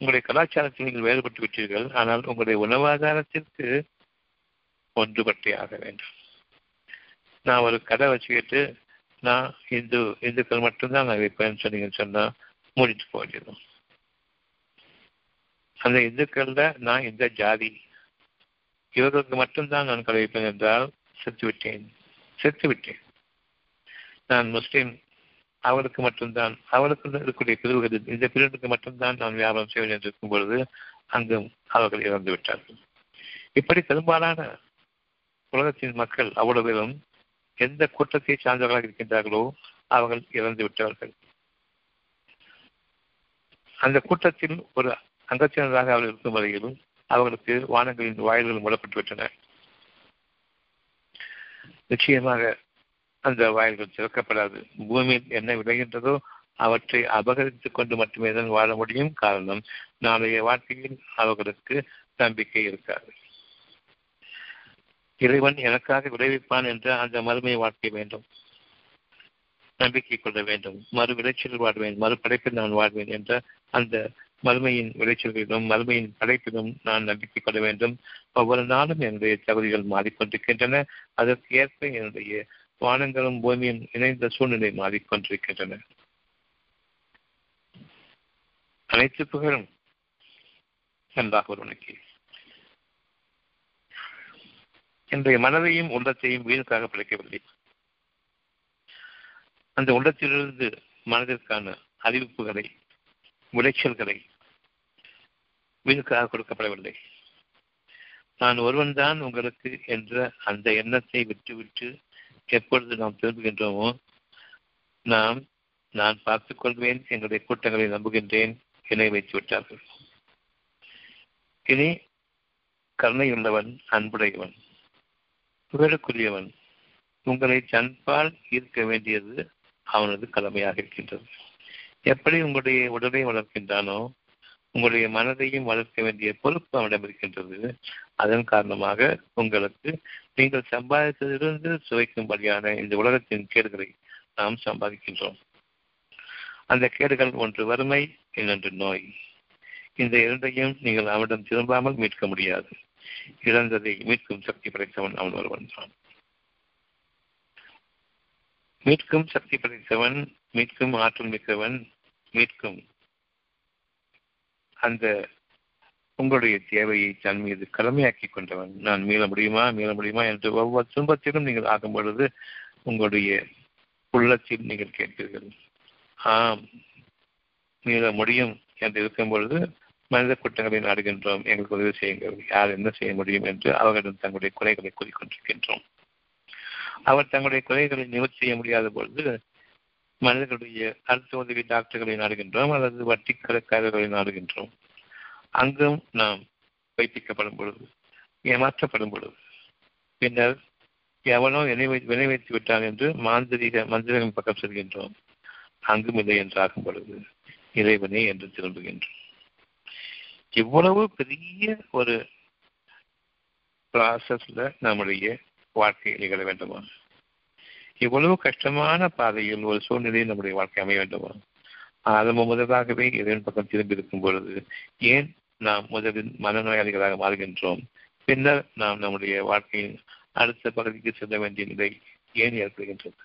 உங்களுடைய கலாச்சாரத்தில் நீங்கள் வேறுபட்டு விட்டீர்கள். ஆனால் உங்களுடைய உணவாதாரத்திற்கு ஒன்றுபட்டே ஆக வேண்டும். நான் ஒரு கடை வச்சுக்கிட்டு நான் இந்து இந்துக்கள் மட்டும்தான் நான் வைப்பேன்னு சொன்னீங்கன்னு சொன்னால் மூடிட்டு போயிடும் அந்த இந்துக்கள்ல நான் இந்த ஜாதி. இவர்களுக்கு மட்டும்தான் நான் கடை என்றால் செத்துவிட்டேன் செத்துவிட்டேன் நான் முஸ்லீம் அவளுக்கு மட்டும்தான் அவளுக்கு இருக்கக்கூடிய பிரிவுகள் இந்த பிரிவுக்கு மட்டும்தான் நான் வியாபாரம் செய்வேன் என்று இருக்கும் பொழுது அங்கும் அவர்கள் இறந்து விட்டார்கள். இப்படி பெரும்பாலான உலகத்தின் மக்கள் அவ்வளவு எந்த கூட்டத்தை சார்ந்தவர்களாக இருக்கின்றார்களோ அவர்கள் இறந்து விட்டார்கள். அந்த கூட்டத்தில் ஒரு அங்கத்தினராக அவர்கள் இருக்கும் வரையிலும் அவர்களுக்கு வானங்களின் வாயில்கள் மூடப்பட்டு விட்டன. நிச்சயமாக அந்த வாயில்கள் திறக்கப்படாது. பூமியில் என்ன விளைகின்றதோ அவற்றை அபகரித்துக் கொண்டு மட்டுமே தான் வாழ முடியும். காரணம் நாளைய வாழ்க்கையில் அவர்களுக்கு நம்பிக்கை இருக்காது. இறைவன் எனக்காக விளைவிப்பான் என்ற அந்த மறுமை வாழ்க்கை வேண்டும். நம்பிக்கை கொள்ள வேண்டும். மறு விளைச்சல் வாழ்வேன் மறு படைப்பில் நான் வாழ்வேன் என்ற அந்த மறுமையின் விளைச்சல்களிலும் மறுமையின் படைப்பிலும் நான் நம்பிக்கை கொள்ள வேண்டும். ஒவ்வொரு நாளும் என்னுடைய தகுதிகள் மாறிக்கொண்டிருக்கின்றன. அதற்கு ஏற்ப என்னுடைய வானங்களும் பூமியும் இணைந்த சூழ்நிலை மாறிக்கொண்டிருக்கின்றன. அனைத்து புகழும் நன்றாக ஒருவனுக்கு. என்னுடைய மனதையும் உள்ளத்தையும் வீணுக்காக படைக்கவில்லை அந்த உள்ளத்திலிருந்து மனதிற்கான அறிவிப்புகளை விளைச்சல்களை வீணுக்காக கொடுக்கப்படவில்லை. நான் ஒருவன் தான் உங்களுக்கு என்ற அந்த எண்ணத்தை விட்டுவிட்டு எப்பொழுது நாம் திரும்புகின்றோமோ நாம் நான் பார்த்துக் கொள்வேன் எங்களுடைய கூட்டங்களை நம்புகின்றேன் என வைத்து விட்டார்கள். இனி கருணையுள்ளவன் அன்புடையவன் புகழுக்குரியவன் உங்களை தன்பால் ஈர்க்க வேண்டியது அவனது கடமையாக இருக்கின்றது. எப்படி உங்களுடைய உடலை வளர்க்கின்றானோ உங்களுடைய மனதையும் வளர்க்க வேண்டிய பொறுப்பு அவனிடம் இருக்கின்றது. அதன் காரணமாக உங்களுக்கு நீங்கள் சம்பாதித்ததிலிருந்து சுவைக்கும்படியான இந்த உலகத்தின் கேடுகளை நாம் சம்பாதிக்கின்றோம். அந்த கேடுகள் ஒன்று வறுமை இன்னொன்று நோய். இந்த இரண்டையும் நீங்கள் அவனிடம் திரும்பாமல் மீட்க முடியாது. இழந்ததை மீட்கும் சக்தி படைத்தவன் அவன் ஒருவன் தான். மீட்கும் சக்தி படைத்தவன் மீட்கும் ஆற்றல் மிக்கவன் மீட்கும். அந்த உங்களுடைய தேவையை தன் மீது கடமையாக்கி கொண்டவன். நான் மீள முடியுமா? மீள முடியுமா? என்று ஒவ்வொரு துன்பத்திலும் நீங்கள் ஆகும் பொழுது உங்களுடைய உள்ளத்தில் நீங்கள் கேட்பீர்கள். ஆம் மீள முடியும் என்று இருக்கும் பொழுது மனித குற்றங்களை நாடுகின்றோம். எங்களுக்கு உதவி செய்யுங்கள். யார் என்ன செய்ய முடியும் என்று அவர்களிடம் தங்களுடைய குறைகளை கூறிக்கொண்டிருக்கின்றோம். அவர் தங்களுடைய குறைகளை நிவர்த்தி செய்ய முடியாத பொழுது மனிதர்களுடைய அடுத்த உதவி டாக்டர்களை நாடுகின்றோம் அல்லது வட்டி கடைக்காரர்களை நாடுகின்றோம். அங்கும் நாம் வைப்பிக்கப்படும் பொழுது ஏமாற்றப்படும் பொழுது பின்னர் எவனோ வினை வினை வைத்து விட்டான் என்று மாந்திரிக மந்திரகம் பக்கம் செல்கின்றோம். அங்கும் இல்லை என்றாகும் பொழுது இறைவனே என்று திரும்புகின்றோம். இவ்வளவு பெரிய ஒரு ப்ராசஸ்ல நம்முடைய வாழ்க்கை நிகழ வேண்டுமா? இவ்வளவு கஷ்டமான பாதையில் ஒரு சூழ்நிலையில் நம்முடைய வாழ்க்கை அமைய வேண்டுமா. ஆரம்ப முதலாகவே இறைவன் பக்கம் திரும்பி இருக்கும் பொழுது ஏன் நாம் முதலில் மனநோயாளிகளாக மாறுகின்றோம்? பின்னர் நாம் நம்முடைய வாழ்க்கையின் அடுத்த பகுதிக்கு செல்ல வேண்டிய நிலை ஏன் ஏற்படுகின்றது?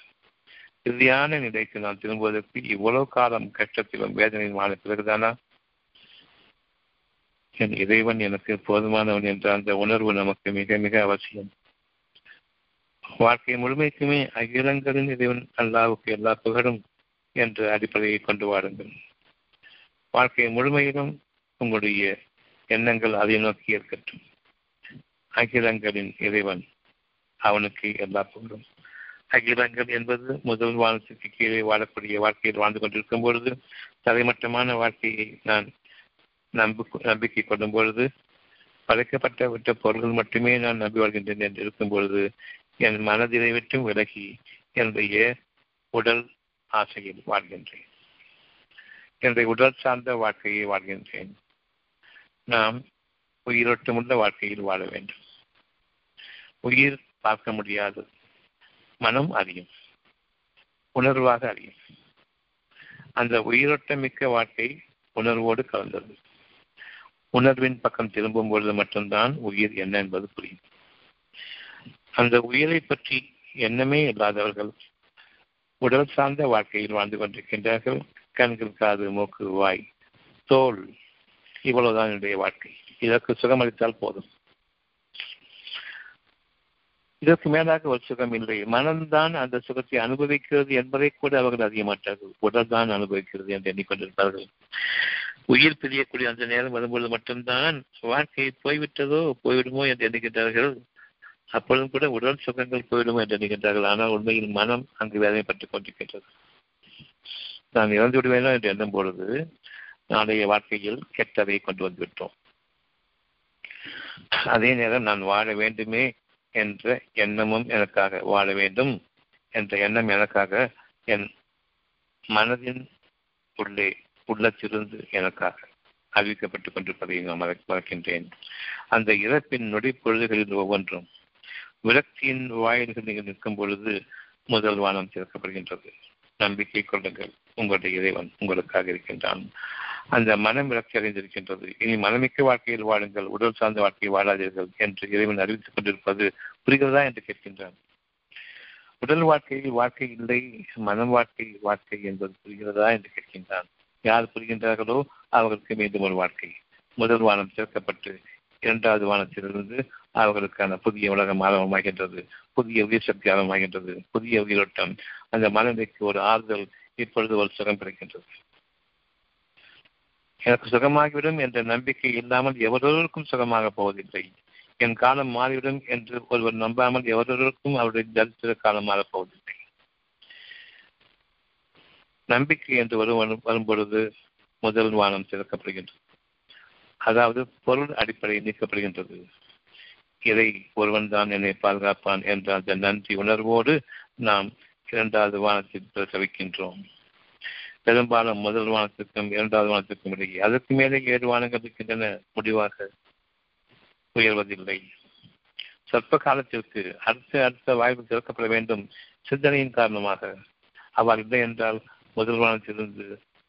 இறுதியான நிலைக்கு நாம் திரும்புவதற்கு இவ்வளவு காலம் கஷ்டத்திலும் வேதனையும் ஆன பிறகுதானா? என் இறைவன் எனக்கு போதுமானவன் என்ற அந்த உணர்வு நமக்கு மிக மிக அவசியம். வாழ்க்கை முழுமைக்குமே அகிலங்களின் இறைவன் அல்லாவுக்கு எல்லா புகழும் என்ற அடிப்படையை கொண்டு வாருங்கள். வாழ்க்கை முழுமையிலும் உங்களுடைய எண்ணங்கள் அதை நோக்கி இருக்கட்டும் அகிலங்களின் இறைவன் அவனுக்கு எல்லா புகழும். அகிலங்கள் என்பது முதல் வானத்துக்கு கீழே வாழக்கூடிய வாழ்க்கையில் வாழ்ந்து கொண்டிருக்கும் பொழுது தலைமட்டமான வாழ்க்கையை நான் நம்பு நம்பிக்கை கொள்ளும் பொழுது படைக்கப்பட்ட விட்ட பொருள்கள் மட்டுமே நான் நம்பி வாழ்கின்றேன் என்று இருக்கும் பொழுது என் மனதிலை விட்டும் விலகி என்னுடைய உடல் ஆசையில் வாழ்கின்றேன். என்னுடைய உடல் சார்ந்த வாழ்க்கையை வாழ்கின்றேன். நாம் உயிரோட்டமுள்ள வாழ்க்கையில் வாழ வேண்டும். உயிர் பார்க்க முடியாது. மனம் அறியும். உணர்வாக அறியும். அந்த உயிரோட்டமிக்க வாழ்க்கை உணர்வோடு கலந்தது. உணர்வின் பக்கம் திரும்பும் பொழுது மட்டும்தான் உயிர் என்ன என்பது புரியும். அந்த உயிரை பற்றி எண்ணமே இல்லாதவர்கள் உடல் சார்ந்த வாழ்க்கையில் வாழ்ந்து கொண்டிருக்கின்றார்கள். கண்கள் காது மூக்கு வாய் தோல் இவ்வளவுதான் என்னுடைய வாழ்க்கை. இதற்கு சுகம் அளித்தால் போதும். இதற்கு மேலாக ஒரு சுகம் இல்லை. மனம்தான் அந்த சுகத்தை அனுபவிக்கிறது என்பதை கூட அவர்கள் அறிய மாட்டார்கள். உடல் தான் அனுபவிக்கிறது என்று எண்ணிக்கொண்டிருப்பார்கள் உயிர் பிரியக்கூடிய அந்த நேரம் வரும்பொழுது மட்டும்தான் வாழ்க்கை போய்விட்டதோ போய்விடுமோ என்று எண்ணுகின்றார்கள். அப்பொழுதும் கூட உடல் சுகங்கள் போயிடும் என்று நினைக்கின்றார்கள். ஆனால் உண்மையில் மனம் அங்கு வேதனைப்பட்டுக் கொண்டிருக்கின்றது. நான் இறந்து விடுவேனோ என்று எண்ணும் பொழுது நாளைய வாழ்க்கையில் கெட்டதை கொண்டு வந்துவிட்டோம். அதே நேரம் நான் வாழ வேண்டுமே என்ற எண்ணமும் எனக்காக வாழ வேண்டும் என்ற எண்ணம் எனக்காக என் மனதின் உள்ளே உள்ளத்திலிருந்து எனக்காக அறிவிக்கப்பட்டுக் கொண்டிருப்பதை நான் மறக்கின்றேன். அந்த இறப்பின் நொடி பொழுதுகளில் ஒவ்வொன்றும் விரக்தியின் வாயில்களில் நிற்கும் பொழுது முதல் வானம் திறக்கப்படுகின்றது. நம்பிக்கை கொள்ளுங்கள். உங்களுடைய இறைவன் உங்களுக்காக இருக்கின்றான். அந்த மனம் விளக்கி அடைந்திருக்கின்றது. இனி மனமிக்க வாழ்க்கையில் வாழுங்கள். உடல் சார்ந்த வாழ்க்கையை வாழாதீர்கள் என்று இறைவன் அறிவித்துக் கொண்டிருப்பது புரிகிறதா என்று கேட்கின்றான். உடல் வாழ்க்கையில் வாழ்க்கை இல்லை. மனம் வாழ்க்கை வாழ்க்கை என்பது புரிகிறதா என்று கேட்கின்றான். யார் புரிகின்றார்களோ அவர்களுக்கு மீண்டும் ஒரு வாழ்க்கை. முதல் வானம் சேர்க்கப்பட்டு இரண்டாவது வானத்திலிருந்து அவர்களுக்கான புதிய உலகம் ஆரம்பமாகின்றது புதிய உயிர் சக்தி ஆரம்பமாகின்றது புதிய உயிரோட்டம் அந்த மனநிலைக்கு ஒரு ஆறுதல் இப்பொழுது ஒரு சுகம் கிடைக்கின்றது எனக்கு சுகமாகிவிடும் என்ற நம்பிக்கை இல்லாமல் எவரொருக்கும் சுகமாக போவதில்லை. என் காலம் மாறிவிடும் என்று ஒருவர் நம்பாமல் எவரொருக்கும் அவருடைய தரித்திர காலம் மாறப்போவதில்லை. நம்பிக்கை என்று வரும் வரும்பொழுது முதல் வானம் திறக்கப்படுகின்றது. அதாவது பொருள் அடிப்படையில் நீக்கப்படுகின்றது. இதை ஒருவன் தான் என்னை பாதுகாப்பான் என்ற அந்த நன்றி உணர்வோடு நாம் இரண்டாவது வானத்தில் பிரசவிக்கின்றோம். பெரும்பாலும் முதல் வானத்திற்கும் இரண்டாவது வானத்திற்கும் இடையே. அதற்கு மேலே ஏழு வானங்கள் இருக்கின்றன முடிவாக உயர்வதில்லை. சொற்ப காலத்திற்கு அடுத்த அடுத்த வாய்ப்பு திறக்கப்பட வேண்டும் சிந்தனையின் காரணமாக. அவ்வாறு இல்லை என்றால் முதல் வானத்திலிருந்து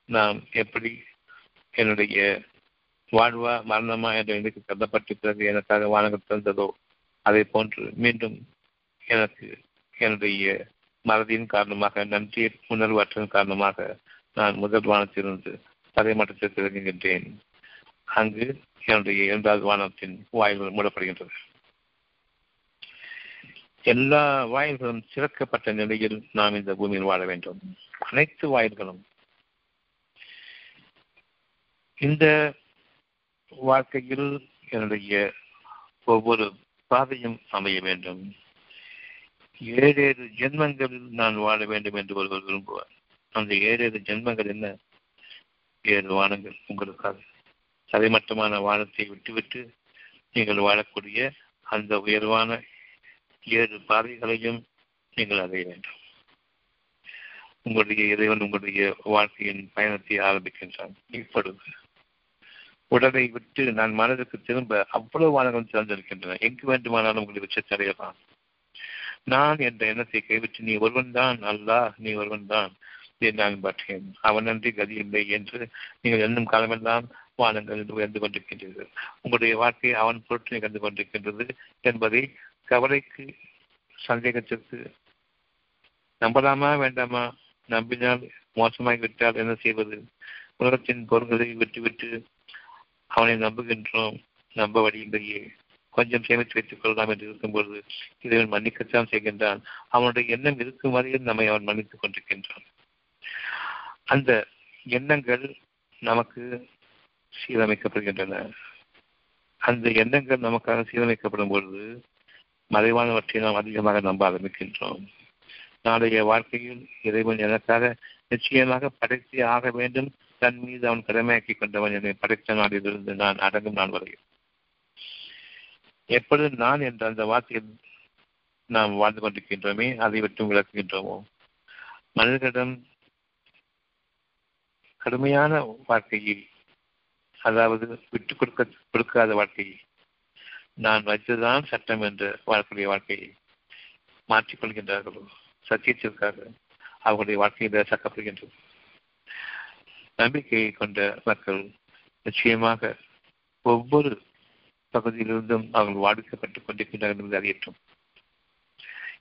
நாம் எப்படி என்னுடைய வாழ்வா மரணமா என்ற எனக்கு கருதப்பட்ட பிறகு எனக்காக வானங்கள் திறந்ததோ அதை போன்று மீண்டும் எனக்கு என்னுடைய மறதியின் காரணமாக நன்றி உணர்வற்றின் காரணமாக நான் முதல் வானத்திலிருந்து தரைமட்டத்திற்கு இறங்குகின்றேன் அங்கு என்னுடைய இரண்டாவது வானத்தின் வாயில்கள் மூடப்படுகின்றது எல்லா வாயில்களும் திறக்கப்பட்ட நிலையில் நாம் இந்த பூமியில் வாழ வேண்டும். அனைத்து வாயில்களும் இந்த வாழ்க்கையில் என்னுடைய ஒவ்வொரு பாதையும் அமைய வேண்டும். ஏழேழு ஜென்மங்களில் நான் வாழ வேண்டும் என்று ஒருவர் விரும்புவார். அந்த ஏழேழு ஜென்மங்கள் என்ன? ஏழு வானங்கள் உங்களுக்காக. தலைமட்டமான வானத்தை விட்டுவிட்டு நீங்கள் வாழக்கூடிய அந்த உயர்வான ஏழு பாதைகளையும் நீங்கள் அடைய வேண்டும். உங்களுடைய இறைவன் உங்களுடைய வாழ்க்கையின் பயணத்தை ஆரம்பிக்கின்றான். இப்பொழுது உடலை விட்டு நான் மனதிற்கு திரும்ப அவ்வளவு வானங்கள் திறந்திருக்கின்றன. எங்கு வேண்டுமானாலும் உங்களை உச்சத்தடையலாம் நான் என்ற எண்ணத்தை கைவிட்டு நீ ஒருவன் தான் அல்லா நீ ஒருவன் தான் நான் பற்றேன் அவனன்றி கதி இல்லை என்று நீங்கள் எண்ணும் காலமெல்லாம் வானங்கள் உயர்ந்து கொண்டிருக்கின்றீர்கள் உங்களுடைய வாழ்க்கை அவன் பொருட்டு நிகழ்ந்து கொண்டிருக்கின்றது என்பதை கவலைக்கு சந்தேகத்திற்கு நம்பலாமா வேண்டாமா நம்பினால் மோசமாகிவிட்டால் என்ன செய்வது? உலகத்தின் பொருள்களை விட்டுவிட்டு அவனை நம்புகின்றோம் நம்ப வழியிலேயே கொஞ்சம் சேமித்து வைத்துக் கொள்ளலாம் என்று இருக்கும்பொழுது இறைவன் மன்னிக்கத்தான் செய்கின்றான். அவனுடைய எண்ணம் இருக்கும் வரையில் நம்மை அவன் மன்னித்துக் கொண்டிருக்கின்றான். அந்த எண்ணங்கள் நமக்கு சீரமைக்கப்படுகின்றன. அந்த எண்ணங்கள் நமக்காக சீரமைக்கப்படும் பொழுது மறைவானவற்றை நாம் அதிகமாக நம்ப ஆரம்பிக்கின்றோம். நாளைய வாழ்க்கையில் இறைவன் எனக்காக நிச்சயமாக படைத்தே ஆக வேண்டும். தன் மீது அவன் கடமையாக்கி கொண்டவன் என்னை படைத்த நாளிலிருந்து நான் அடங்கும் நாள் வரையும் எப்பொழுது நான் என்ற அந்த வார்த்தையில் நாம் வாழ்ந்து கொண்டிருக்கின்றோமே அதை விட்டும் விளக்குகின்றோமோ மனிதர்களிடம் கடுமையான வாழ்க்கையில் அதாவது விட்டு கொடுக்க கொடுக்காத வாழ்க்கையை நான் வைத்ததுதான் சட்டம் என்று வாழக்கூடிய வாழ்க்கையை மாற்றிக்கொள்கின்றார்களோ சத்தியத்திற்காக அவர்களுடைய வாழ்க்கையில் சக்கப்படுகின்றது. நம்பிக்கையை கொண்ட மக்கள் நிச்சயமாக ஒவ்வொரு பகுதியிலிருந்தும் அவர்கள் வாடிக்கப்பட்டுக் கொண்டிருக்கின்றார்கள் என்பது அறியட்டும்.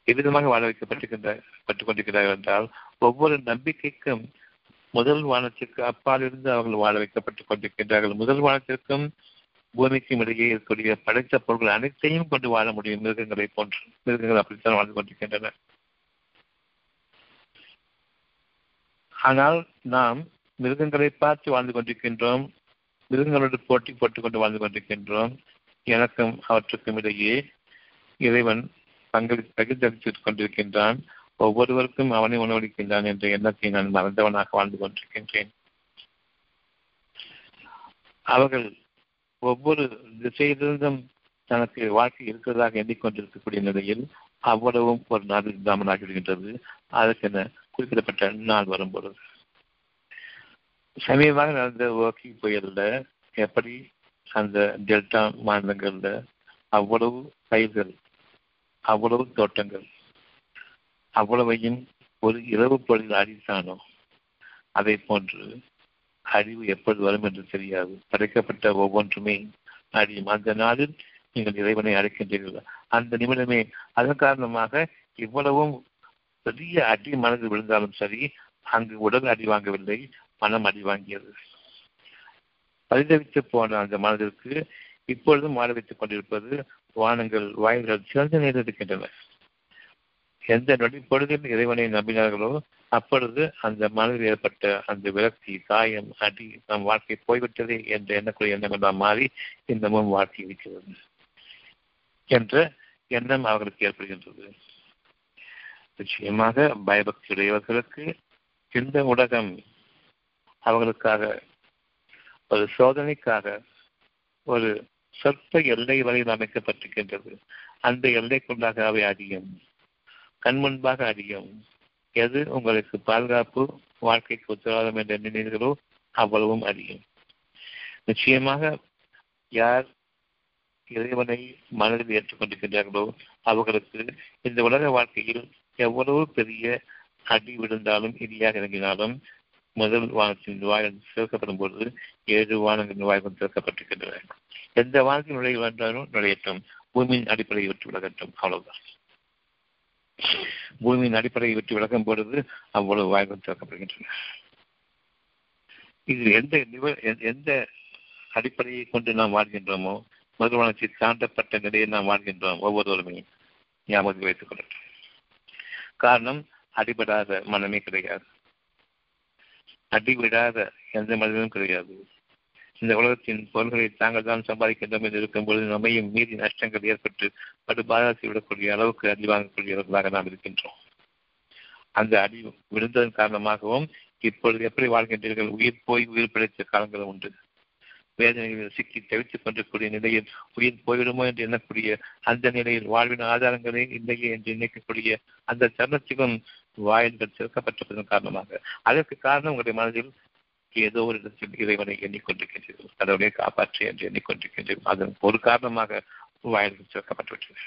எவ்விதமாக வாழ வைக்கப்பட்டிருக்கின்ற கொண்டிருக்கிறார்கள் என்றால் ஒவ்வொரு நம்பிக்கைக்கும் முதல் வானத்திற்கு அப்பாலிருந்து அவர்கள் வாழ வைக்கப்பட்டுக் கொண்டிருக்கின்றார்கள். முதல் வானத்திற்கும் பூமிக்கும் இடையே இருக்கக்கூடிய படைத்த பொருட்கள் அனைத்தையும் கொண்டு வாழ முடியும். மிருகங்களை போன்று மிருகங்கள் அப்படித்தான் வாழ்ந்து கொண்டிருக்கின்றன. ஆனால் நாம் மிருகங்களை பார்த்து வாழ்ந்து கொண்டிருக்கின்றோம். மிருகங்களோடு போட்டி போட்டுக் கொண்டு வாழ்ந்து கொண்டிருக்கின்றோம். எனக்கும் அவற்றுக்கும் இடையே இறைவன் பங்களி பகிர்ந்தளித்துக் கொண்டிருக்கின்றான். ஒவ்வொருவருக்கும் அவனை உணவளிக்கின்றான் என்ற எண்ணத்தை நான் மறந்தவனாக வாழ்ந்து கொண்டிருக்கின்றேன். அவர்கள் ஒவ்வொரு திசையிலிருந்தும் தனக்கு வாழ்க்கை இருக்கிறதாக எண்ணிக்கொண்டிருக்கக்கூடிய நிலையில் அவ்வளவும் ஒரு நாடு இல்லாமல் ஆகிவிடுகின்றது அதற்கென குறிப்பிடப்பட்ட நாள் வரும் பொழுது சமீபமாக நடந்த ஓகி புயலில் எப்படி அந்த டெல்டா மாநிலங்களில் அவ்வளவு பயிர்கள் அவ்வளவு தோட்டங்கள் அவ்வளவையும் ஒரு இரவு பொழுது அடித்தானோ அதை போன்று அழிவு எப்பொழுது வரும் என்று தெரியாது. படைக்கப்பட்ட ஒவ்வொன்றுமே அழியும். அந்த நாளில் நீங்கள் இறைவனை அழைக்கின்றீர்கள். அந்த நிமிடமே அதன் காரணமாக இவ்வளவும் பெரிய அடி மனதில் விழுந்தாலும் சரி அங்கு உடல் அடி வாங்கவில்லை. மனம் அடி வாங்கியது. பரிதவித்து போன அந்த மனதிற்கு இப்பொழுதும் வாழ வைத்துக் கொண்டிருப்பது வானங்கள் வாயில்கள் சிறந்த நேர்ந்திருக்கின்றன இருக்கின்றன எந்த நொடிப்பொழுதில் இறைவனை நம்பினார்களோ அப்பொழுது அந்த மனதில் ஏற்பட்ட அந்த விரக்தி காயம் அடி நம் வாழ்க்கை போய்விட்டதே என்ற எண்ணக்கூடிய எண்ணம் எல்லாம் மாறி இன்னமும் வாழ்க்கை இருக்கிறது என்ற எண்ணம் அவர்களுக்கு ஏற்படுகின்றது. நிச்சயமாக பயபக்தியுடையவர்களுக்கு இந்த உலகம் அவர்களுக்காக ஒரு சோதனைக்காக ஒரு சொற்ப எல்லை வரையில் அமைக்கப்பட்டிருக்கின்றது. அந்த எல்லைக்குள்ளாக அவை அதிகம் கண் முன்பாக அதிகம் எது உங்களுக்கு பாதுகாப்பு வாழ்க்கைக்கு உத்தரவாதம் என்று எண்ணினீர்களோ அவ்வளவும் அதிகம் நிச்சயமாக யார் இறைவனை மனதில் ஏற்றுக்கொண்டிருக்கின்றார்களோ அவர்களுக்கு இந்த உலக வாழ்க்கையில் எவ்வளவு பெரிய அடி விழுந்தாலும் இடியாக இறங்கினாலும் முதல் வானத்தின் வாயில் சேர்க்கப்படும் பொழுது ஏழு வானங்களின் வாய்ப்பும் சேர்க்கப்பட்டிருக்கின்றன. எந்த வானத்தின் நுழைய வேண்டாலும் நுழையட்டும். பூமியின் அடிப்படையை விட்டு விலகட்டும். அவ்வளவுதான். பூமியின் அடிப்படையை விட்டு விலகும் பொழுது அவ்வளவு வாய்ப்பும் திறக்கப்படுகின்றன இது எந்த எந்த அடிப்படையை கொண்டு நாம் வாழ்கின்றோமோ மதுவானத்தை தாண்டப்பட்ட நிலையை நாம் வாழ்கின்றோம். ஒவ்வொருவருமே ஞாபகம் வைத்துக் கொள்ளட்டும். காரணம் அடிபடாத மனமே கிடையாது. அடிவிடாத எந்த மனிதனும் கிடையாது. இந்த உலகத்தின் பொருள்களை தாங்கள் தான் சம்பாதிக்கின்றோம் என்று இருக்கும் பொழுது நம்மையும் மீறி நஷ்டங்கள் ஏற்பட்டு படு பாதகத்தை விடக்கூடிய அளவுக்கு அடி வாங்கக்கூடியவர்களாக நாம் இருக்கின்றோம். அந்த அடி விழுந்ததன் காரணமாகவும் இப்பொழுது எப்படி வாழ்கின்றீர்கள்? உயிர் போய் உயிர் பிழைத்த காலங்களும் உண்டு. வேதனைகளில் சிக்கி தவித்துக் கொண்டிருக்கூடிய நிலையில் உயிர் போய்விடுமோ என்று எண்ணக்கூடிய அந்த நிலையில் வாழ்வின் ஆதாரங்களே இல்லையே என்று நினைக்கக்கூடிய அந்த தருணத்திலும் வாயில்கள் திறக்கப்பட்டிருப்பதன் காரணமாக. அதற்கு காரணம் உங்களுடைய மனதில் ஏதோ ஒரு இடத்தில் இறைவனை எண்ணிக்கொண்டிருக்கின்றீர்கள். கடவுளை காப்பாற்றி என்று எண்ணிக்கொண்டிருக்கின்றீர்கள். அதன் ஒரு காரணமாக வாயில்கள் திறக்கப்பட்டுவிட்டது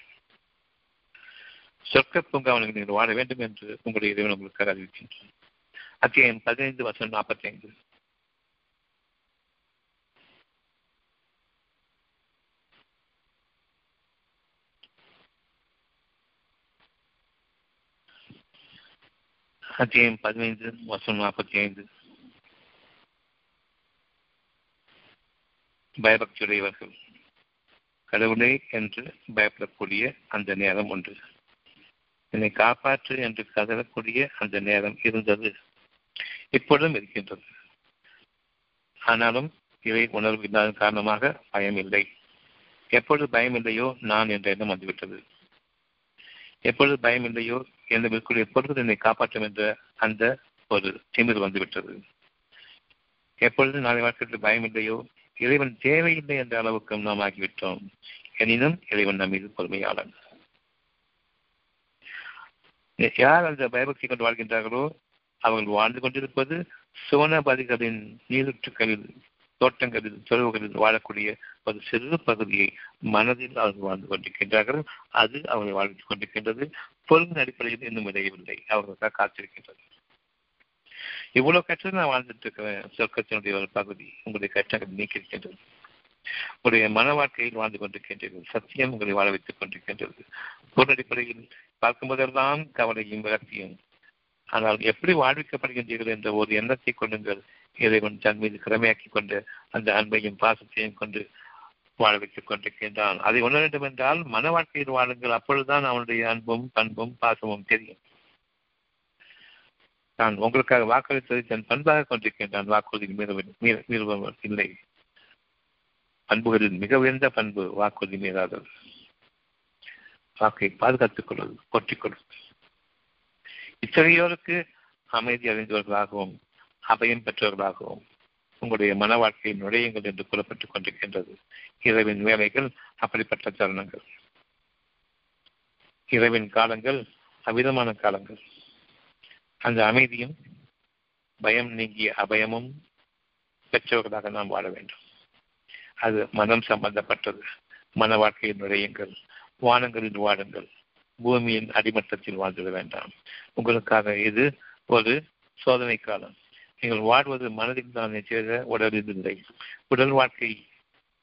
சொர்க்க பூங்காவனுக்கு நீங்கள் வாழ வேண்டும் என்று உங்களுடைய இறைவன் உங்களுக்காக அறிவிக்கின்றார் அத்தியாயம் பதினைந்து வருஷம் நாற்பத்தி ஐந்து அத்தியம் பதினைந்து வருஷம் நாற்பத்தி ஐந்து பயபக்தியுடையவர்கள். கடவுளே என்று பயப்படக்கூடிய அந்த நேரம் ஒன்று. என்னை காப்பாற்று என்று கதறக்கூடிய அந்த நேரம் இருந்தது. இப்பொழுதும் இருக்கின்றது. ஆனாலும் இவை உணர்வு இல்லாத காரணமாக பயம் இல்லை எப்பொழுது பயம் இல்லையோ நான் என்ற எண்ணம் வந்துவிட்டது. எப்பொழுது பயம் இல்லையோ எந்த விற்குடைய என்னை காப்பாற்றும் என்ற அந்த ஒரு திமிர் வந்துவிட்டது. எப்பொழுது நாளை வாழ்க்கையில் பயம் இல்லையோ இறைவன் தேவையில்லை என்ற அளவுக்கு நாம் ஆகிவிட்டோம். எனினும் இறைவன் நம் மீது பொறுமையாளன். யார் அந்த பயபக்தி கொண்டு வாழ்கின்றார்களோ அவர்கள் வாழ்ந்து கொண்டிருப்பது சுவனபதிகளின் நீருற்றுக்களில் தோட்டங்களில் துறவுகளில் வாழக்கூடிய ஒரு சிறு பகுதியை மனதில் அவர்கள் வாழ்ந்து கொண்டிருக்கின்றார்கள். அது அவர்கள் வாழ்ந்து கொண்டிருக்கின்றது. பொருளின் அடிப்படையில் இன்னும் விளையவில்லை அவர்களுக்காக காத்திருக்கின்றது. இவ்வளவு கஷ்டம் நான் வாழ்ந்துட்டு இருக்கிறேன். சொர்க்கத்தினுடைய ஒரு பகுதி உங்களுடைய கஷ்டங்கள் நீக்கிருக்கின்றது உங்களுடைய மன வாழ்க்கையில் வாழ்ந்து கொண்டிருக்கின்றீர்கள் சத்தியம் உங்களை வாழ வைத்துக் கொண்டிருக்கின்றது. பொருள் அடிப்படையில் பார்க்கும்போதெல்லாம் கவலையும் விரக்தியும். ஆனால் எப்படி வாழ்விக்கப்படுகின்றீர்கள் என்ற ஒரு எண்ணத்தை கொள்ளுங்கள். இறைவன் தன் மீது கடமையாக்கி கொண்டு அந்த அன்பையும் பாசத்தையும் கொண்டு வாழ வைத்துக் கொண்டிருக்கின்றான் அதை உணர வேண்டும் என்றால் மன வாழ்க்கையில் வாழுங்கள். அப்பொழுதுதான் அவனுடைய அன்பும் பண்பும் பாசமும் தெரியும். நான் உங்களுக்காக வாக்களித்ததை தன் பண்பாக கொண்டிருக்கின்றான். வாக்குறுதி மீறுபவர் இல்லை. பண்புகளில் மிக உயர்ந்த பண்பு வாக்குறுதி மீறாதது. வாக்கை பாதுகாத்துக் கொள்வது கொட்டிக் கொள்வது. இத்தகையோருக்கு அமைதி அறிந்தவர்களாகவும் அபயம் பெற்றவர்களாகவும் உங்களுடைய மன வாழ்க்கையை நுழையுங்கள் என்று கூறப்பட்டுக் கொண்டிருக்கின்றது. இரவின் வேலைகள் அப்படிப்பட்ட தருணங்கள். இரவின் காலங்கள் அவ்விதமான காலங்கள். அந்த அமைதியும் பயம் நீங்கிய அபயமும் பெற்றவர்களாக நாம் வாழ வேண்டும். அது மனம் சம்பந்தப்பட்டது. மன வாழ்க்கையில் நுழையுங்கள். வானங்களில் வாடுங்கள் பூமியின் அடிமட்டத்தில் வாழ்ந்துட வேண்டாம். உங்களுக்காக இது ஒரு சோதனை காலம். நீங்கள் வாழ்வது மனதில் தான் செய்த உடலில் இல்லை உடல் வாழ்க்கை